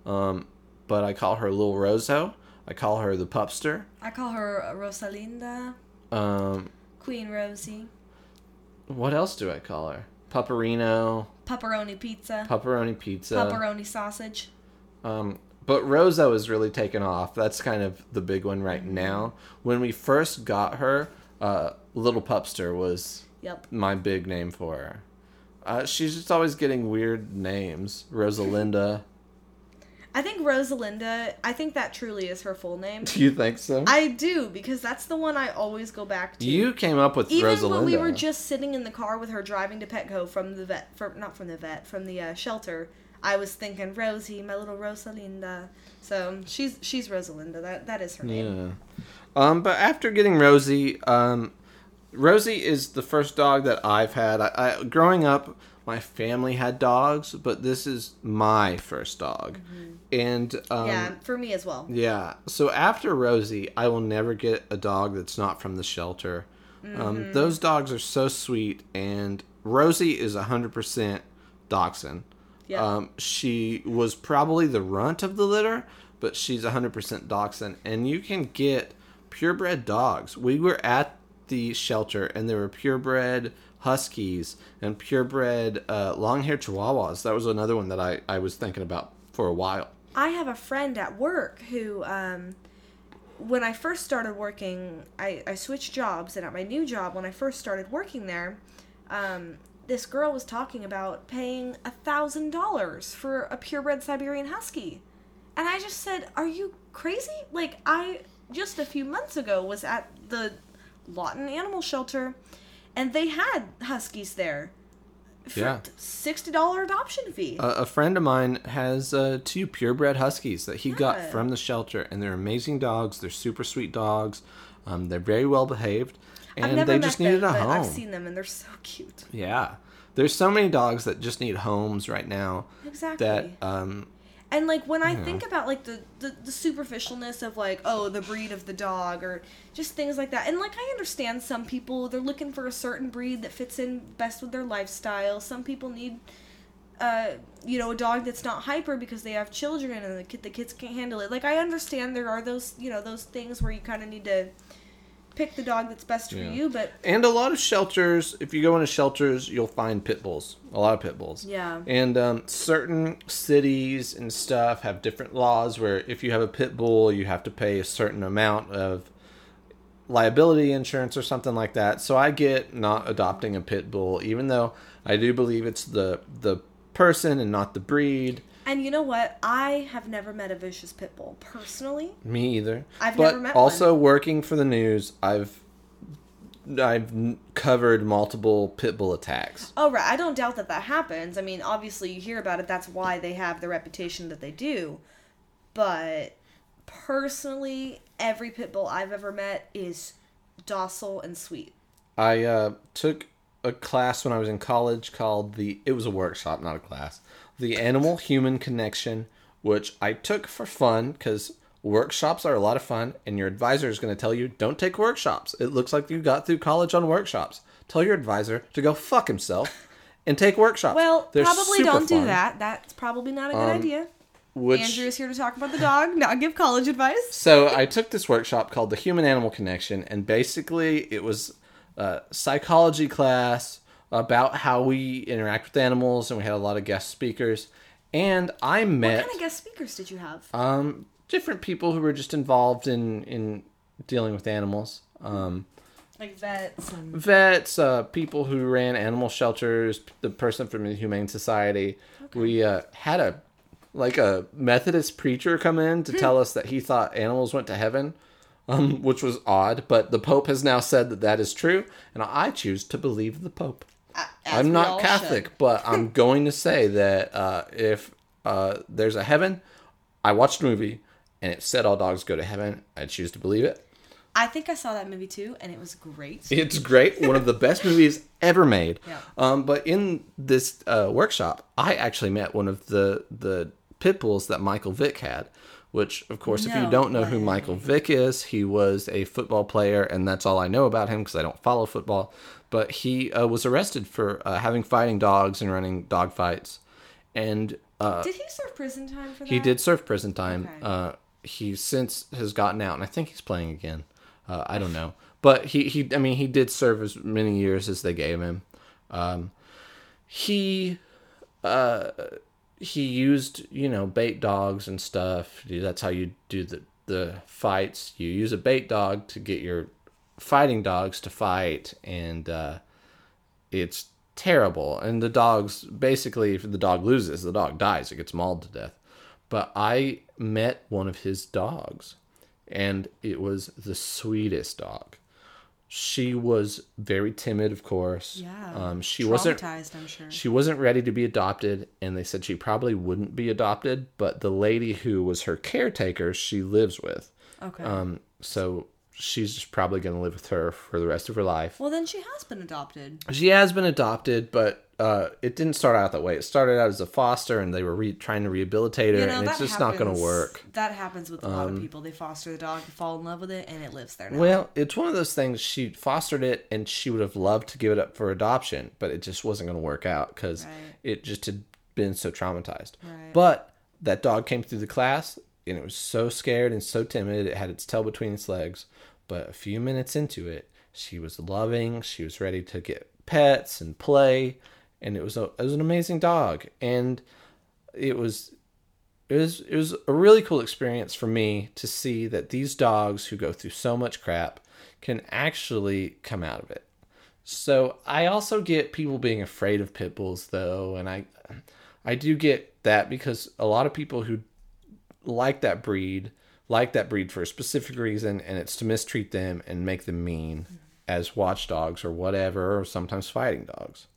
Um, but I call her Little Roso. I call her the pupster. I call her Rosalinda, Um, Queen Rosie, what else do I call her? Pupperino, pepperoni pizza, pepperoni pizza. pepperoni sausage. Um, but Roso is really taken off. That's kind of the big one right now. When we first got her, uh, Little Pupster was Yep. my big name for her. Uh, she's just always getting weird names. Rosalinda. I think Rosalinda. I think that truly is her full name. Do you think so? I do because that's the one I always go back to. you came up with Even Rosalinda. when we were just sitting in the car with her driving to Petco from the vet, for, not from the vet, from the uh, shelter, I was thinking Rosie, my little Rosalinda. So she's she's Rosalinda. That that is her name. Yeah. Um, but after getting Rosie, um, Rosie is the first dog that I've had. I, I growing up, my family had dogs, but this is my first dog, and um, yeah, for me as well. yeah. So after Rosie, I will never get a dog that's not from the shelter. Mm-hmm. Um, those dogs are so sweet, and Rosie is hundred percent dachshund. Yeah. Um, she was probably the runt of the litter, but she's 100% dachshund. And you can get purebred dogs. We were at the shelter, and there were purebred huskies and purebred uh, long-haired chihuahuas. That was another one that I, I was thinking about for a while. I have a friend at work who, um, when I first started working, I, I switched jobs, and at my new job, when I first started working there, um, this girl was talking about paying a thousand dollars for a purebred Siberian Husky. And I just said, Are you crazy? Like, I just a few months ago was at the Lawton Animal Shelter and they had Huskies there for Yeah. $60 adoption fee. A, a friend of mine has uh, two purebred huskies that he got from the shelter, and they're amazing dogs. They're super sweet dogs. Um, they're very well behaved, and they just them, needed a home. I've seen them and they're so cute. Yeah, there's so many dogs that just need homes right now. Exactly. That um, And like when I think about like the, the the superficialness of like oh the breed of the dog or just things like that. And like I understand some people they're looking for a certain breed that fits in best with their lifestyle. Some people need uh you know a dog that's not hyper because they have children and the kid the kids can't handle it. Like I understand there are those you know those things where you kind of need to pick the dog that's best for you, but and a lot of shelters. If you go into shelters, you'll find pit bulls. A lot of pit bulls. Yeah. And um, certain cities and stuff have different laws where if you have a pit bull, you have to pay a certain amount of liability insurance or something like that. So I get not adopting a pit bull, even though I do believe it's the the person and not the breed. And you know what? I have never met a vicious pit bull personally. Me either. I've but never met also working for the news, I've I've covered multiple pit bull attacks. Oh right, I don't doubt that that happens. I mean, obviously you hear about it. That's why they have the reputation that they do. But personally, every pit bull I've ever met is docile and sweet. I uh, took a class when I was in college called the. It was a workshop, not a class. The Animal Human Connection, which I took for fun because workshops are a lot of fun, and your advisor is going to tell you don't take workshops. It looks like you got through college on workshops. Tell your advisor to go fuck himself and take workshops. Well, They're probably don't do fun, that. That's probably not a good um, idea. Which Andrew is here to talk about the dog, not give college advice. So I took this workshop called the Human Animal Connection, and basically it was a psychology class about how we interact with animals, and we had a lot of guest speakers. And I met What kind of guest speakers did you have? um, different people who were just involved in in dealing with animals. Um, Like vets and vets, uh, people who ran animal shelters, the person from the Humane Society. We uh, had a like a Methodist preacher come in to tell us that he thought animals went to heaven, um, which was odd. But the Pope has now said that that is true, and I choose to believe the Pope. I'm not Catholic, should. but I'm going to say that uh, if uh, there's a heaven, I watched a movie and it said all dogs go to heaven. I choose to believe it. I think I saw that movie too, and it was great. It's great. One of the best movies ever made. Yeah. Um, but in this uh, workshop, I actually met one of the the pit bulls that Michael Vick had. Which, of course, if you don't know who. Michael Vick is, he was a football player, and that's all I know about him because I don't follow football. But he uh, was arrested for uh, having fighting dogs and running dog fights, and uh, Did he serve prison time for that? he did serve prison time. Okay. Uh, he since has gotten out, and I think he's playing again. Uh, I don't know, but he he I mean he did serve as many years as they gave him. Um, he uh, he used you know bait dogs and stuff. That's how you do the the fights. You use a bait dog to get your fighting dogs to fight, and uh, it's terrible. And the dogs basically, if the dog loses, the dog dies. It gets mauled to death. But I met one of his dogs, and it was the sweetest dog. She was very timid, of course. Yeah. Um, she wasn't. I'm sure. She wasn't ready to be adopted, and they said she probably wouldn't be adopted. But the lady who was her caretaker, she lives with. Okay. Um, so she's just probably going to live with her for the rest of her life. well, then she has been adopted. She has been adopted, but uh, it didn't start out that way. It started out as a foster, and they were re- trying to rehabilitate her, You know, and it's just not going to work. Um, That happens with a lot of people. They foster the dog, fall in love with it, and it lives there now. Well, it's one of those things. She fostered it, and she would have loved to give it up for adoption, but it just wasn't going to work out because Right. it just had been so traumatized. Right. But that dog came through the class, and it was so scared and so timid. It had its tail between its legs. But a few minutes into it, she was loving. She was ready to get pets and play, and it was a it was an amazing dog. And it was it was it was a really cool experience for me to see that these dogs who go through so much crap can actually come out of it. So I also get people being afraid of pit bulls though, and I I do get that because a lot of people who like that breed like that breed for a specific reason and it's to mistreat them and make them mean as watchdogs or whatever or sometimes fighting dogs.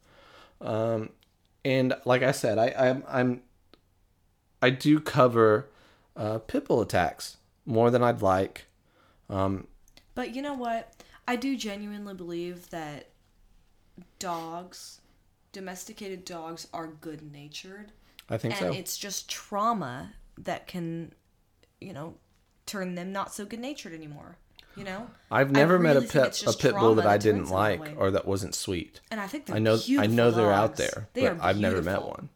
Um and like I said, I I'm, I'm I do cover uh, pit bull attacks more than I'd like. Um, But you know what? I do genuinely believe that dogs, domesticated dogs, are good natured. I think And so. And it's just trauma that can, you know, turn them not so good natured anymore. You know? I've never met a pet a pit bull that I didn't them that like or that wasn't sweet. And I think I know I know they're out there, They but I've never met one.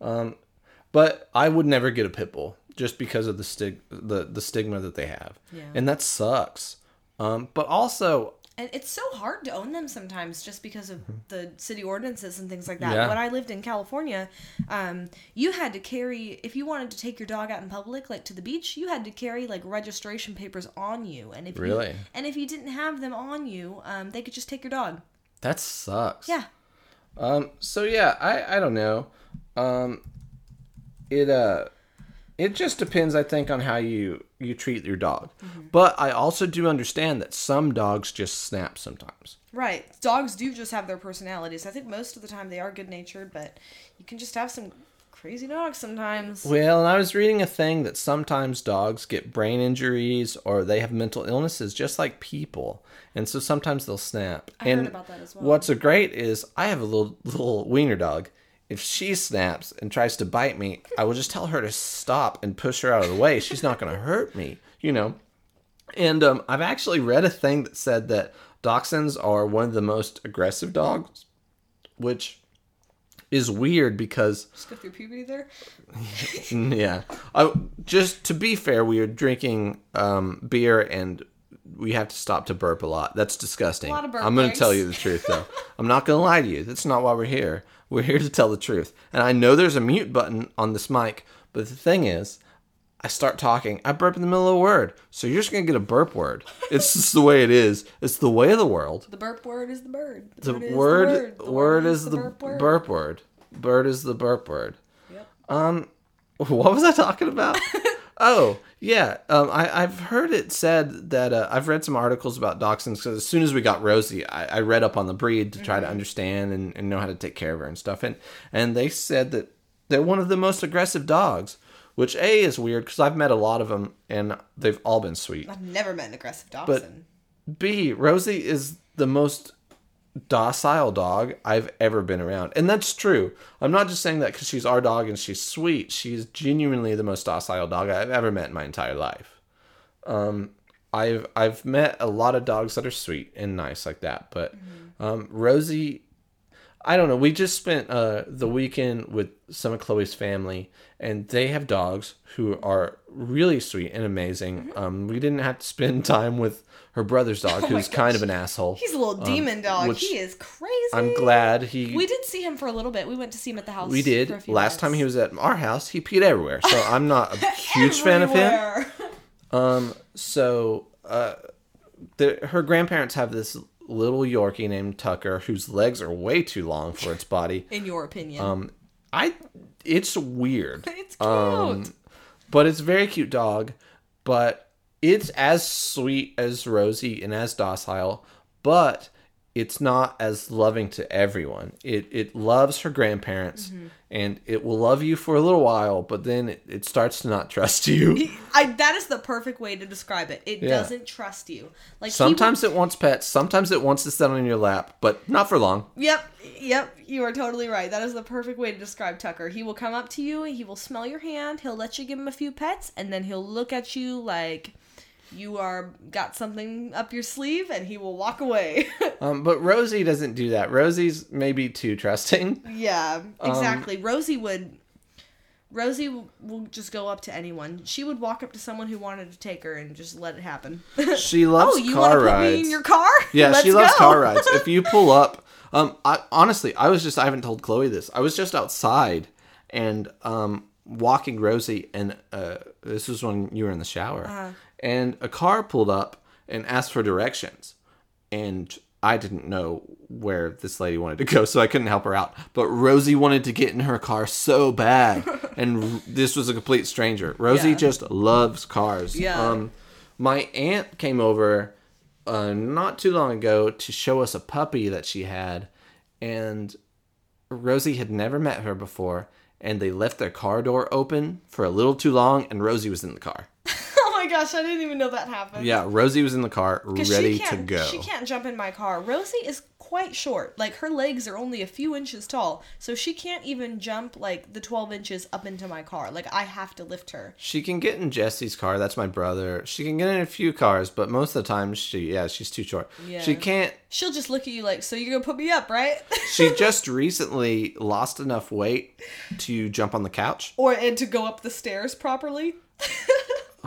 Um, but I would never get a pit bull just because of the stig the the stigma that they have, Yeah. and that sucks. Um, but also And it's so hard to own them sometimes just because of the city ordinances and things like that. Yeah. When I lived in California, um, you had to carry, if you wanted to take your dog out in public, like to the beach, you had to carry like registration papers on you. And if Really? You, and if you didn't have them on you, um, they could just take your dog. that sucks. Yeah. Um, so yeah, I, I don't know. Um, it uh, it just depends, I think, on how you you treat your dog. Mm-hmm. But I also do understand that some dogs just snap sometimes. Right. Dogs do just have their personalities. I think most of the time they are good natured, but you can just have some crazy dogs sometimes. Well, and I was reading a thing that sometimes dogs get brain injuries or they have mental illnesses just like people, and so sometimes they'll snap. I heard and about that as well. What's a great is I have a little little wiener dog. If she snaps and tries to bite me, I will just tell her to stop and push her out of the way. She's not going to hurt me, you know. And um, I've actually read a thing that said that dachshunds are one of the most aggressive dogs, which is weird because Just go through puberty there. yeah. I, just to be fair, we are drinking um, beer and we have to stop to burp a lot. That's disgusting. A lot of burp I'm going to tell you the truth, though. I'm not going to lie to you. That's not why we're here. We're here to tell the truth. And I know there's a mute button on this mic, but the thing is, I start talking, I burp in the middle of a word. So you're just going to get a burp word. It's just the way it is. It's the way of the world. The burp word is the bird. The bird is word, word. The word, is the burp word. burp word. Bird is the burp word. Yep. Um, what was I talking about? oh, yeah. Um, I, I've heard it said that uh, I've read some articles about dachshunds because as soon as we got Rosie, I, I read up on the breed to try to understand and, and know how to take care of her and stuff. And and they said that they're one of the most aggressive dogs, which a is weird because I've met a lot of them and they've all been sweet. I've never met an aggressive dachshund. B, Rosie is the most docile dog I've ever been around. And that's true. I'm not just saying that because she's our dog and she's sweet. She's genuinely the most docile dog I've ever met in my entire life. Um, I've I've met a lot of dogs that are sweet and nice like that, but um, Rosie, I don't know. We just spent uh, the weekend with some of Chloe's family, and they have dogs who are really sweet and amazing. Um, we didn't have to spend time with her brother's dog, who's kind of an asshole. He's a little demon dog. Um, he is crazy. I'm glad he. We did see him for a little bit. We went to see him at the house. we For a did. Last time he was at our house, he peed everywhere. So I'm not a huge fan of him. Um, so uh, the, her grandparents have this little Yorkie named Tucker, whose legs are way too long for its body. In your opinion, Um, I, it's weird. it's cute. Um, but it's a very cute dog. But it's as sweet as Rosie and as docile, but it's not as loving to everyone. It it loves her grandparents, Mm-hmm. and it will love you for a little while, but then it, it starts to not trust you. I, that is the perfect way to describe it. It Yeah. doesn't trust you. Like Sometimes it wants pets, sometimes it wants to sit on your lap, but not for long. Yep, yep. You are totally right. That is the perfect way to describe Tucker. He will come up to you. He will smell your hand. He'll let you give him a few pets, and then he'll look at you like you are got something up your sleeve, and he will walk away. Um, but Rosie doesn't do that. Rosie's maybe too trusting. Yeah, Um, exactly. Rosie would. Rosie w- will just go up to anyone. She would walk up to someone who wanted to take her and just let it happen. She loves oh, you car want to put rides. me in your car? Yeah, Let's she loves go. car rides. If you pull up, um, I honestly, I was just I haven't told Chloe this. I was just outside and um walking Rosie, and uh, this was when you were in the shower, Uh-huh. And a car pulled up and asked for directions, and I didn't know where this lady wanted to go, so I couldn't help her out. But Rosie wanted to get in her car so bad, and r- this was a complete stranger. Rosie Yeah. just loves cars. Yeah. Um, my aunt came over uh, not too long ago to show us a puppy that she had, and Rosie had never met her before, and they left their car door open for a little too long, and Rosie was in the car. Oh my gosh, I didn't even know that happened. Yeah, Rosie was in the car, ready to go. She can't jump in my car. Rosie is quite short. Like her legs are only a few inches tall, so she can't even jump like the 12 inches up into my car. Like I have to lift her. She can get in Jesse's car. That's my brother. She can get in a few cars, but most of the time, she yeah, she's too short. Yeah. She can't. She'll just look at you like, "So you're gonna put me up, right?" She just recently lost enough weight to jump on the couch. or and to go up the stairs properly.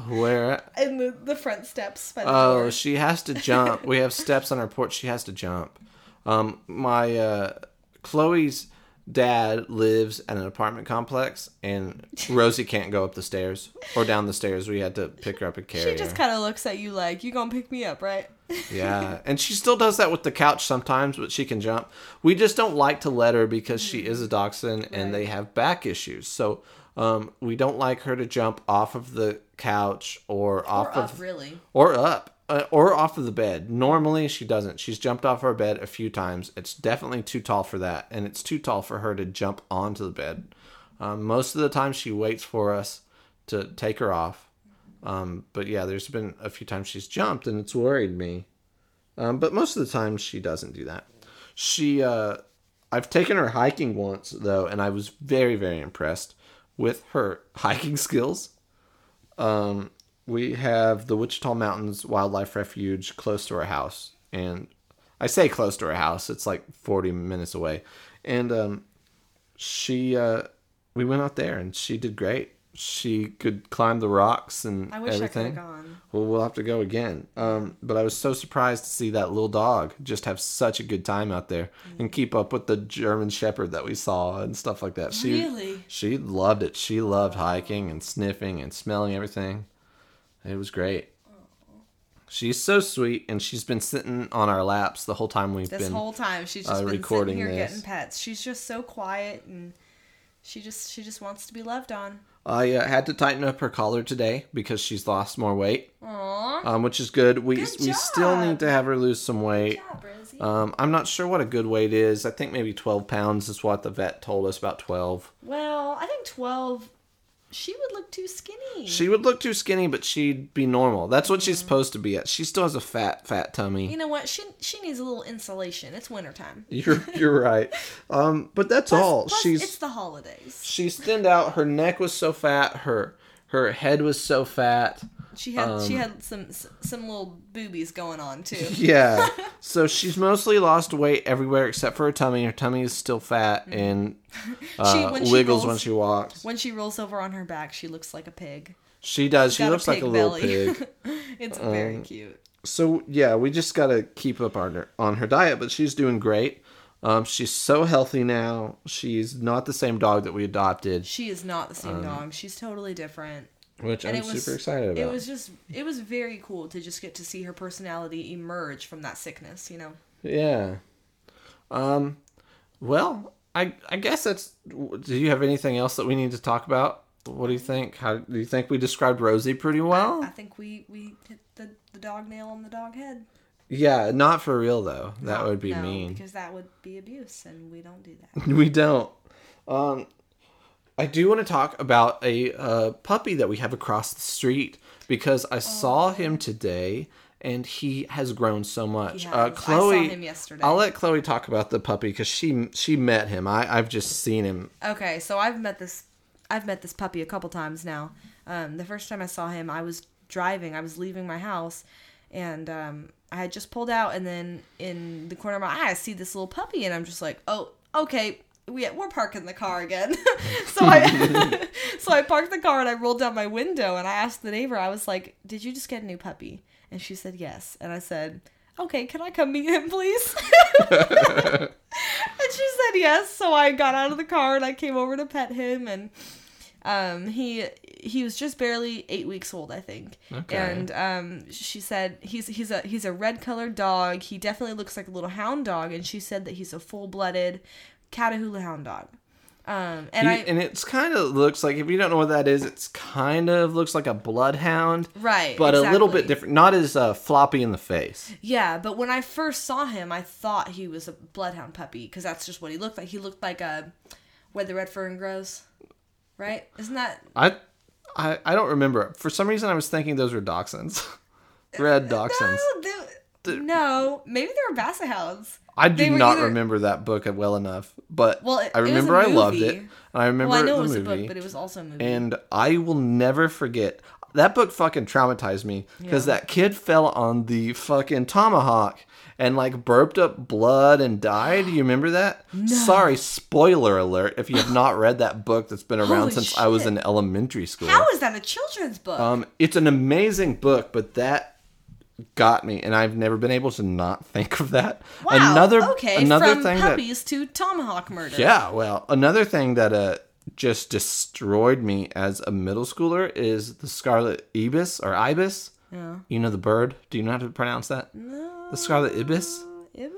Where? and the the front steps by the Oh, door. she has to jump. we have steps on our porch. She has to jump. Um, my uh, Chloe's dad lives at an apartment complex, and Rosie can't go up the stairs or down the stairs. We had to pick her up and carry She just kind of looks at you like, "You gonna pick me up, right?" Yeah, and she still does that with the couch sometimes, but she can jump. We just don't like to let her because she is a dachshund and they have back issues. So um, we don't like her to jump off of the couch or off or of really. or up uh, or off of the bed. Normally she doesn't. She's jumped off our bed a few times. It's definitely too tall for that, and it's too tall for her to jump onto the bed. Um, most of the time she waits for us to take her off. Um, but yeah, there's been a few times she's jumped, and it's worried me. Um, but most of the time she doesn't do that. She, uh, I've taken her hiking once though, and I was very very impressed with her hiking skills. Um, we have the Wichita Mountains Wildlife Refuge close to our house, and I say close to her house. It's like forty minutes away, and um, she, uh, we went out there, and she did great. She could climb the rocks and I wish I could everything. have gone. Well, we'll have to go again. Um, but I was so surprised to see that little dog just have such a good time out there and keep up with the German Shepherd that we saw and stuff like that. She, Really? She loved it. She loved hiking and sniffing and smelling everything. It was great. She's so sweet, and she's been sitting on our laps the whole time we've This been. This whole time she's just uh, been recording sitting here this. getting pets. She's just so quiet and she just she just wants to be loved on. I uh, had to tighten up her collar today because she's lost more weight, Aww. um, which is good. We Good we still need to have her lose some weight. Rosie. Um, I'm not sure what a good weight is. I think maybe 12 pounds is what the vet told us about 12. well, I think twelve. She would look too skinny. She would look too skinny, but she'd be normal. That's what she's supposed to be at. She still has a fat, fat tummy. you know what? She she needs a little insulation. It's wintertime. You're you're right. Um, but that's all. Plus, she's it's the holidays. she's thinned out. Her neck was so fat. Her her head was so fat. She had she Um, had some some little boobies going on too. Yeah. so she's mostly lost weight everywhere except for her tummy. Her tummy is still fat and uh, when she wiggles rolls- when she walks. When she rolls over on her back, she looks like a pig. She does. She Got looks like a pig little pig. it's very Um, cute. so yeah, we just gotta keep up on her on her diet, but she's doing great. Um, she's so healthy now. She's not the same dog that we adopted, She is not the same dog. She's totally different. Which And I'm was super excited about. It was just it was very cool to just get to see her personality emerge from that sickness, you know. Yeah. Um. Well, I I guess that's. Do you have anything else that we need to talk about? What do you think? How do you think we described Rosie pretty well? I think we we hit the the dog nail on the dog head. Yeah, not for real though. That No, would be no, mean. because that would be abuse, and we don't do that. We don't. Um, I do want to talk about a uh, puppy that we have across the street because I saw him today and he has grown so much. Uh, has. I saw Chloe, him yesterday. I'll let Chloe talk about the puppy because she she met him. I I've just seen him. Okay, so I've met this I've met this puppy a couple times now. Um, the first time I saw him, I was driving. I was leaving my house, and um, I had just pulled out, and then in the corner of my eye, I see this little puppy, and I'm just like, oh, okay. We, we're parking the car again. so I so I parked the car and I rolled down my window and I asked the neighbor, I was like, Did you just get a new puppy? And she said yes. And I said, Okay, can I come meet him, please? And she said yes. So I got out of the car and I came over to pet him. And Um, he he was just barely eight weeks old, I think. Okay. And um, she said he's he's a he's a red colored dog. He definitely looks like a little hound dog, and she said that he's a full blooded Catahoula hound dog. Um, and He- I and it's kind of looks like if you don't know what that is, it's kind of looks like a bloodhound, right, but a little bit different. Not as uh, floppy in the face. Yeah, but when I first saw him, I thought he was a bloodhound puppy because that's just what he looked like. He looked like a where the red fern grows, right? Isn't that I, I, I don't remember. For some reason, I was thinking those were dachshunds, red dachshunds. no? No, maybe they were basset hounds. I do not either- remember that book well enough, but Well, it- I it was a remember I loved it. And I remember Well, I know it was movie, a book, but it was also a movie. and I will never forget that book. Fucking traumatized me because Yeah. that kid fell on the fucking tomahawk and like burped up blood and died. You remember that? No. Sorry, spoiler alert. If you have not read that book that's been around Holy since I was in elementary school. How is that a children's book? Um, it's an amazing book, but that got me, and I've never been able to not think of that. wow. Another okay, another from thing that puppies to tomahawk murder. yeah, well, another thing that uh just destroyed me as a middle schooler is the scarlet ibis or ibis. Yeah. You know the bird? Do you know how to pronounce that? No. The scarlet ibis? Yeah,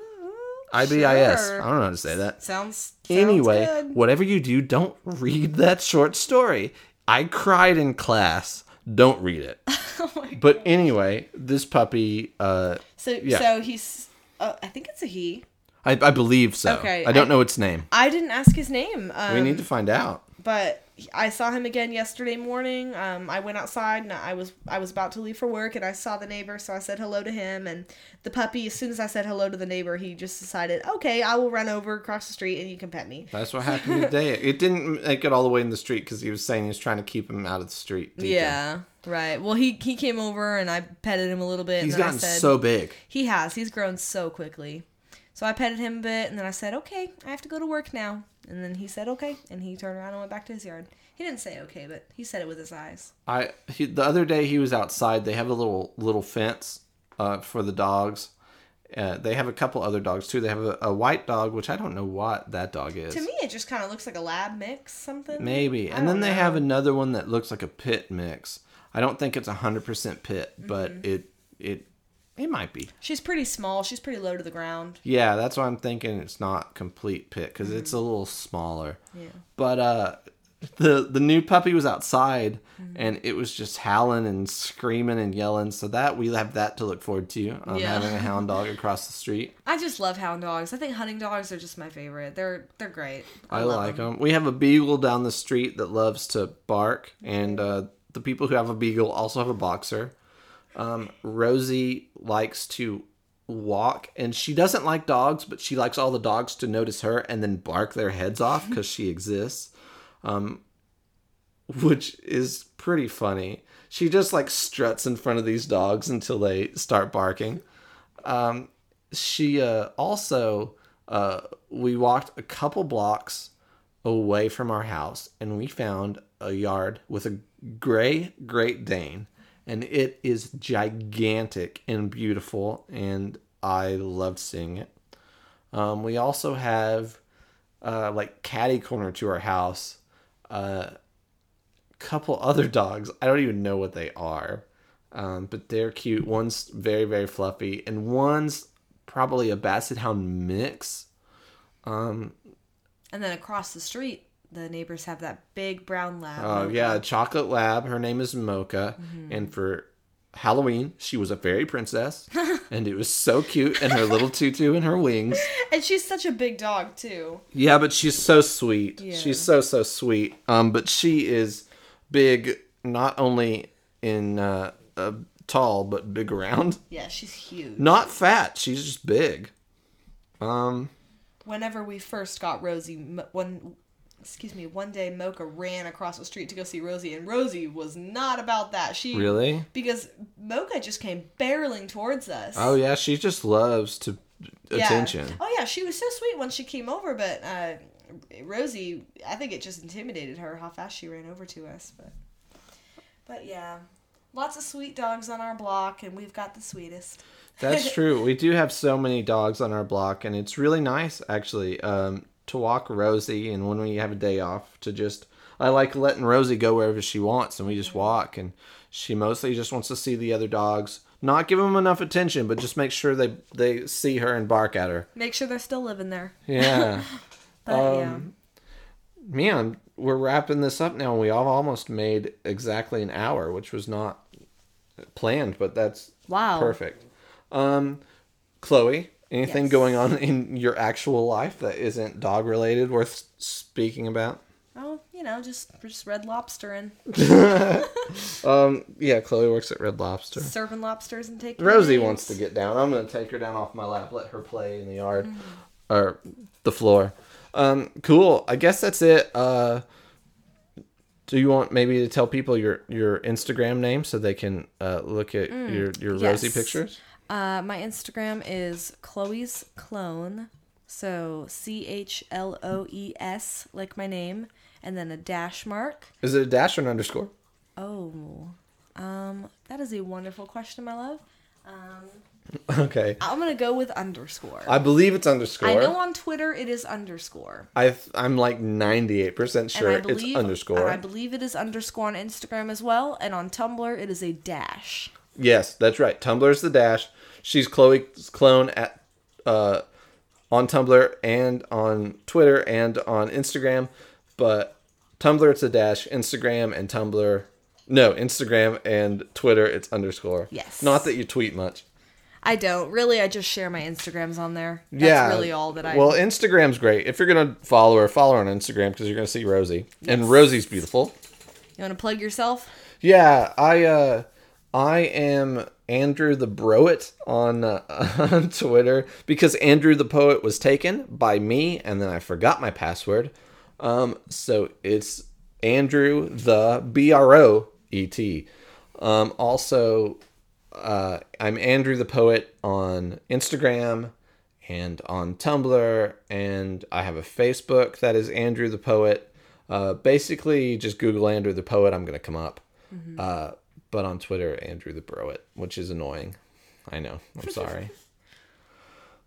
I B I S. sure. I don't know how to say that. Sounds, sounds Anyway, good. whatever you do, don't read that short story. I cried in class. Don't read it. oh But anyway, this puppy, uh, So Yeah. so he's uh, I think it's a he. I, I believe so. Okay, I don't I- know its name. I didn't ask his name. Um, We need to find out. but I saw him again yesterday morning. Um, I went outside and I was I was about to leave for work and I saw the neighbor, so I said hello to him. And the puppy, as soon as I said hello to the neighbor, he just decided, okay, I will run over across the street and you can pet me. That's what happened today. It didn't make it all the way in the street because he was saying he was trying to keep him out of the street. Deacon. Yeah, right. Well, he he came over and I petted him a little bit. He's and gotten I said, so big. He has. He's grown so quickly. So I petted him a bit, and then I said, "Okay, I have to go to work now." And then he said, "Okay," and he turned around and went back to his yard. He didn't say "okay," but he said it with his eyes. I he, the other day he was outside. They have a little little fence uh, for the dogs. Uh, they have a couple other dogs too. They have a, a white dog, which I don't know what that dog is. To me, it just kind of looks like a lab mix, something. Maybe. I And then don't they have another one that looks like a pit mix. I don't think it's 100% pit, but Mm-hmm. it it it might be. She's pretty small. She's pretty low to the ground. Yeah, that's why I'm thinking it's not complete pit cuz it's a little smaller. Yeah. But uh the the new puppy was outside Mm-hmm. and it was just howling and screaming and yelling so that we have that to look forward to um, Yeah. having a hound dog across the street I just love hound dogs. I think hunting dogs are just my favorite. They're they're great. i, love like them we have a beagle down the street that loves to bark and uh, the people who have a beagle also have a boxer um, rosie likes to walk and she doesn't like dogs but she likes all the dogs to notice her and then bark their heads off because she exists um, which is pretty funny. She just like struts in front of these dogs until they start barking. Um, she uh, also uh, we walked a couple blocks away from our house and we found a yard with a gray great dane and it is gigantic and beautiful and i loved seeing it. Um, we also have uh, like caddy corner to our house a couple other dogs. I don't even know what they are um, but they're cute. One's very very fluffy and one's probably a basset hound mix. And then across the street, the neighbors have that big brown lab. Oh yeah, a chocolate lab. Her name is Mocha, and for Halloween she was a fairy princess, and it was so cute. And her little tutu and her wings. And she's such a big dog too. Yeah, but she's so sweet. Yeah. She's so so sweet. Um, but she is big, not only in uh, uh tall but big around. Yeah, she's huge. Not fat. She's just big. Um. whenever we first got Rosie, one, excuse me, one day Mocha ran across the street to go see Rosie, and Rosie was not about that. She Really? because Mocha just came barreling towards us. Oh yeah, she just loves to Yeah. attention. Oh yeah, she was so sweet when she came over, but uh, Rosie, I think it just intimidated her how fast she ran over to us. But but yeah, lots of sweet dogs on our block, and we've got the sweetest. That's true. We do have so many dogs on our block, and it's really nice actually um, to walk Rosie, and when we have a day off, to just I like letting Rosie go wherever she wants, and we just walk. And she mostly just wants to see the other dogs, not give them enough attention, but just make sure they they see her and bark at her. Make sure they're still living there. Yeah. But Um, Man, we're wrapping this up now. and We all almost made exactly an hour, which was not planned, but that's Wow. perfect. Um, Chloe, anything Yes. going on in your actual life that isn't dog related worth speaking about? Oh, you know, just just red lobster and Um, yeah, Chloe works at Red Lobster. serving lobsters and taking. Rosie wants to get down. I'm gonna take her down off my lap, let her play in the yard Mm. or the floor. Um, cool. I guess that's it. Uh, do you want maybe to tell people your your Instagram name so they can uh, look at your your Rosie Mm. pictures? Uh, my Instagram is Chloe's Clone. So C H L O E S, like my name, and then a dash mark. Is it a dash or an underscore? Oh, um, that is a wonderful question, my love. Um, Okay, I'm gonna go with underscore. I believe it's underscore. I know on Twitter it is underscore. I I'm like 98 percent sure believe it's underscore. I believe it is underscore on Instagram as well, and on Tumblr it is a dash. Yes, that's right. Tumblr is the dash. She's Chloe's clone at uh, on Tumblr and on Twitter and on Instagram, but Tumblr it's a dash. Instagram and Tumblr, no Instagram and Twitter it's underscore. Yes. Not that you tweet much. I don't really. I just share my Instagrams on there. That's yeah. really all that I. Well, Instagram's great. If you're gonna follow her, follow her on Instagram because you're gonna see Rosie, and Rosie's beautiful. you want to plug yourself? Yeah, I uh I am Andrew the Broet on uh, on Twitter because Andrew the Poet was taken by me and then I forgot my password. Um so it's Andrew the B R O E T. Um also uh I'm Andrew the Poet on Instagram and on Tumblr and I have a Facebook that is Andrew the Poet. Uh basically just Google Andrew the Poet, I'm going to come up. Uh, but on Twitter, Andrew the Broet, which is annoying. I know. I'm sorry.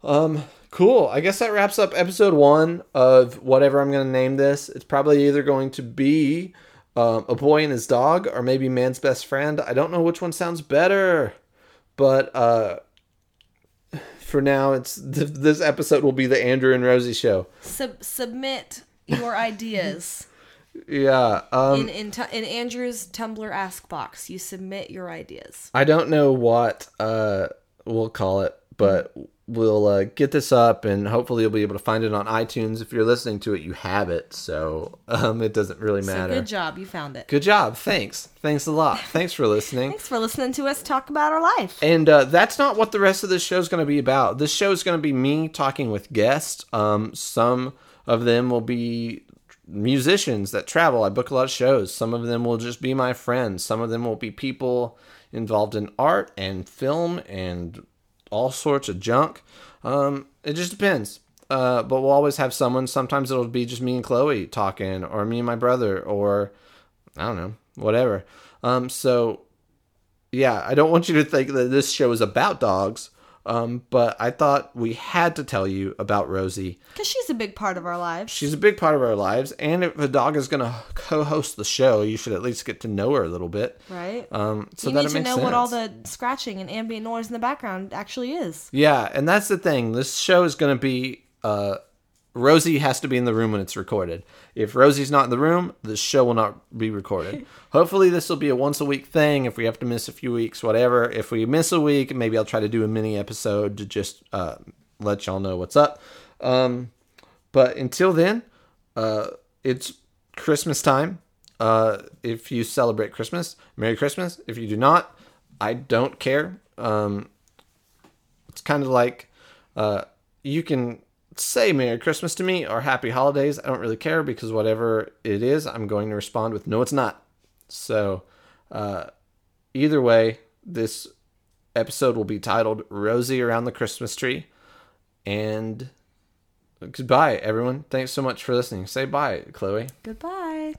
um, cool. I guess that wraps up episode one of whatever I'm going to name this. It's probably either going to be um, a boy and his dog, or maybe man's best friend. I don't know which one sounds better, but uh, for now, it's th- this episode will be the Andrew and Rosie show. Sub- submit your ideas Yeah. Um, in in, in Andrew's Tumblr Ask box. You submit your ideas. I don't know what uh, we'll call it, but we'll uh, get this up and hopefully you'll be able to find it on iTunes. If you're listening to it, you have it, so um, it doesn't really So matter. good job, you found it. Good job. Thanks. Thanks a lot. Thanks for listening. Thanks for listening to us talk about our life. And uh, that's not what the rest of this show is going to be about. This show is going to be me talking with guests. Um, some of them will be musicians that travel. I book a lot of shows. Some of them will just be my friends. Some of them will be people involved in art and film and all sorts of junk. Um, it just depends. Uh, but we'll always have someone. Sometimes it'll be just me and Chloe talking, or me and my brother, or I don't know, whatever. Um, so yeah, I don't want you to think that this show is about dogs. Um, but I thought we had to tell you about Rosie. Because she's a big part of our lives. She's a big part of our lives, and if a dog is going to co-host the show, you should at least get to know her a little bit. right? Um, so you that need to know sense. what all the scratching and ambient noise in the background actually is. Yeah, and that's the thing. This show is going to be uh, Rosie has to be in the room when it's recorded. If Rosie's not in the room, the show will not be recorded. Hopefully, this will be a once a week thing. If we have to miss a few weeks, whatever. If we miss a week, maybe I'll try to do a mini episode to just uh, let y'all know what's up. Um, but until then, uh, it's Christmas time. Uh, if you celebrate Christmas, Merry Christmas. If you do not, I don't care. Um, it's kind of like uh, you can say Merry Christmas to me or Happy Holidays. I don't really care because whatever it is, I'm going to respond with No, it's not. So, uh, either way, this episode will be titled Rosie Around the Christmas Tree. And goodbye, everyone. Thanks so much for listening. Say bye, Chloe. Goodbye.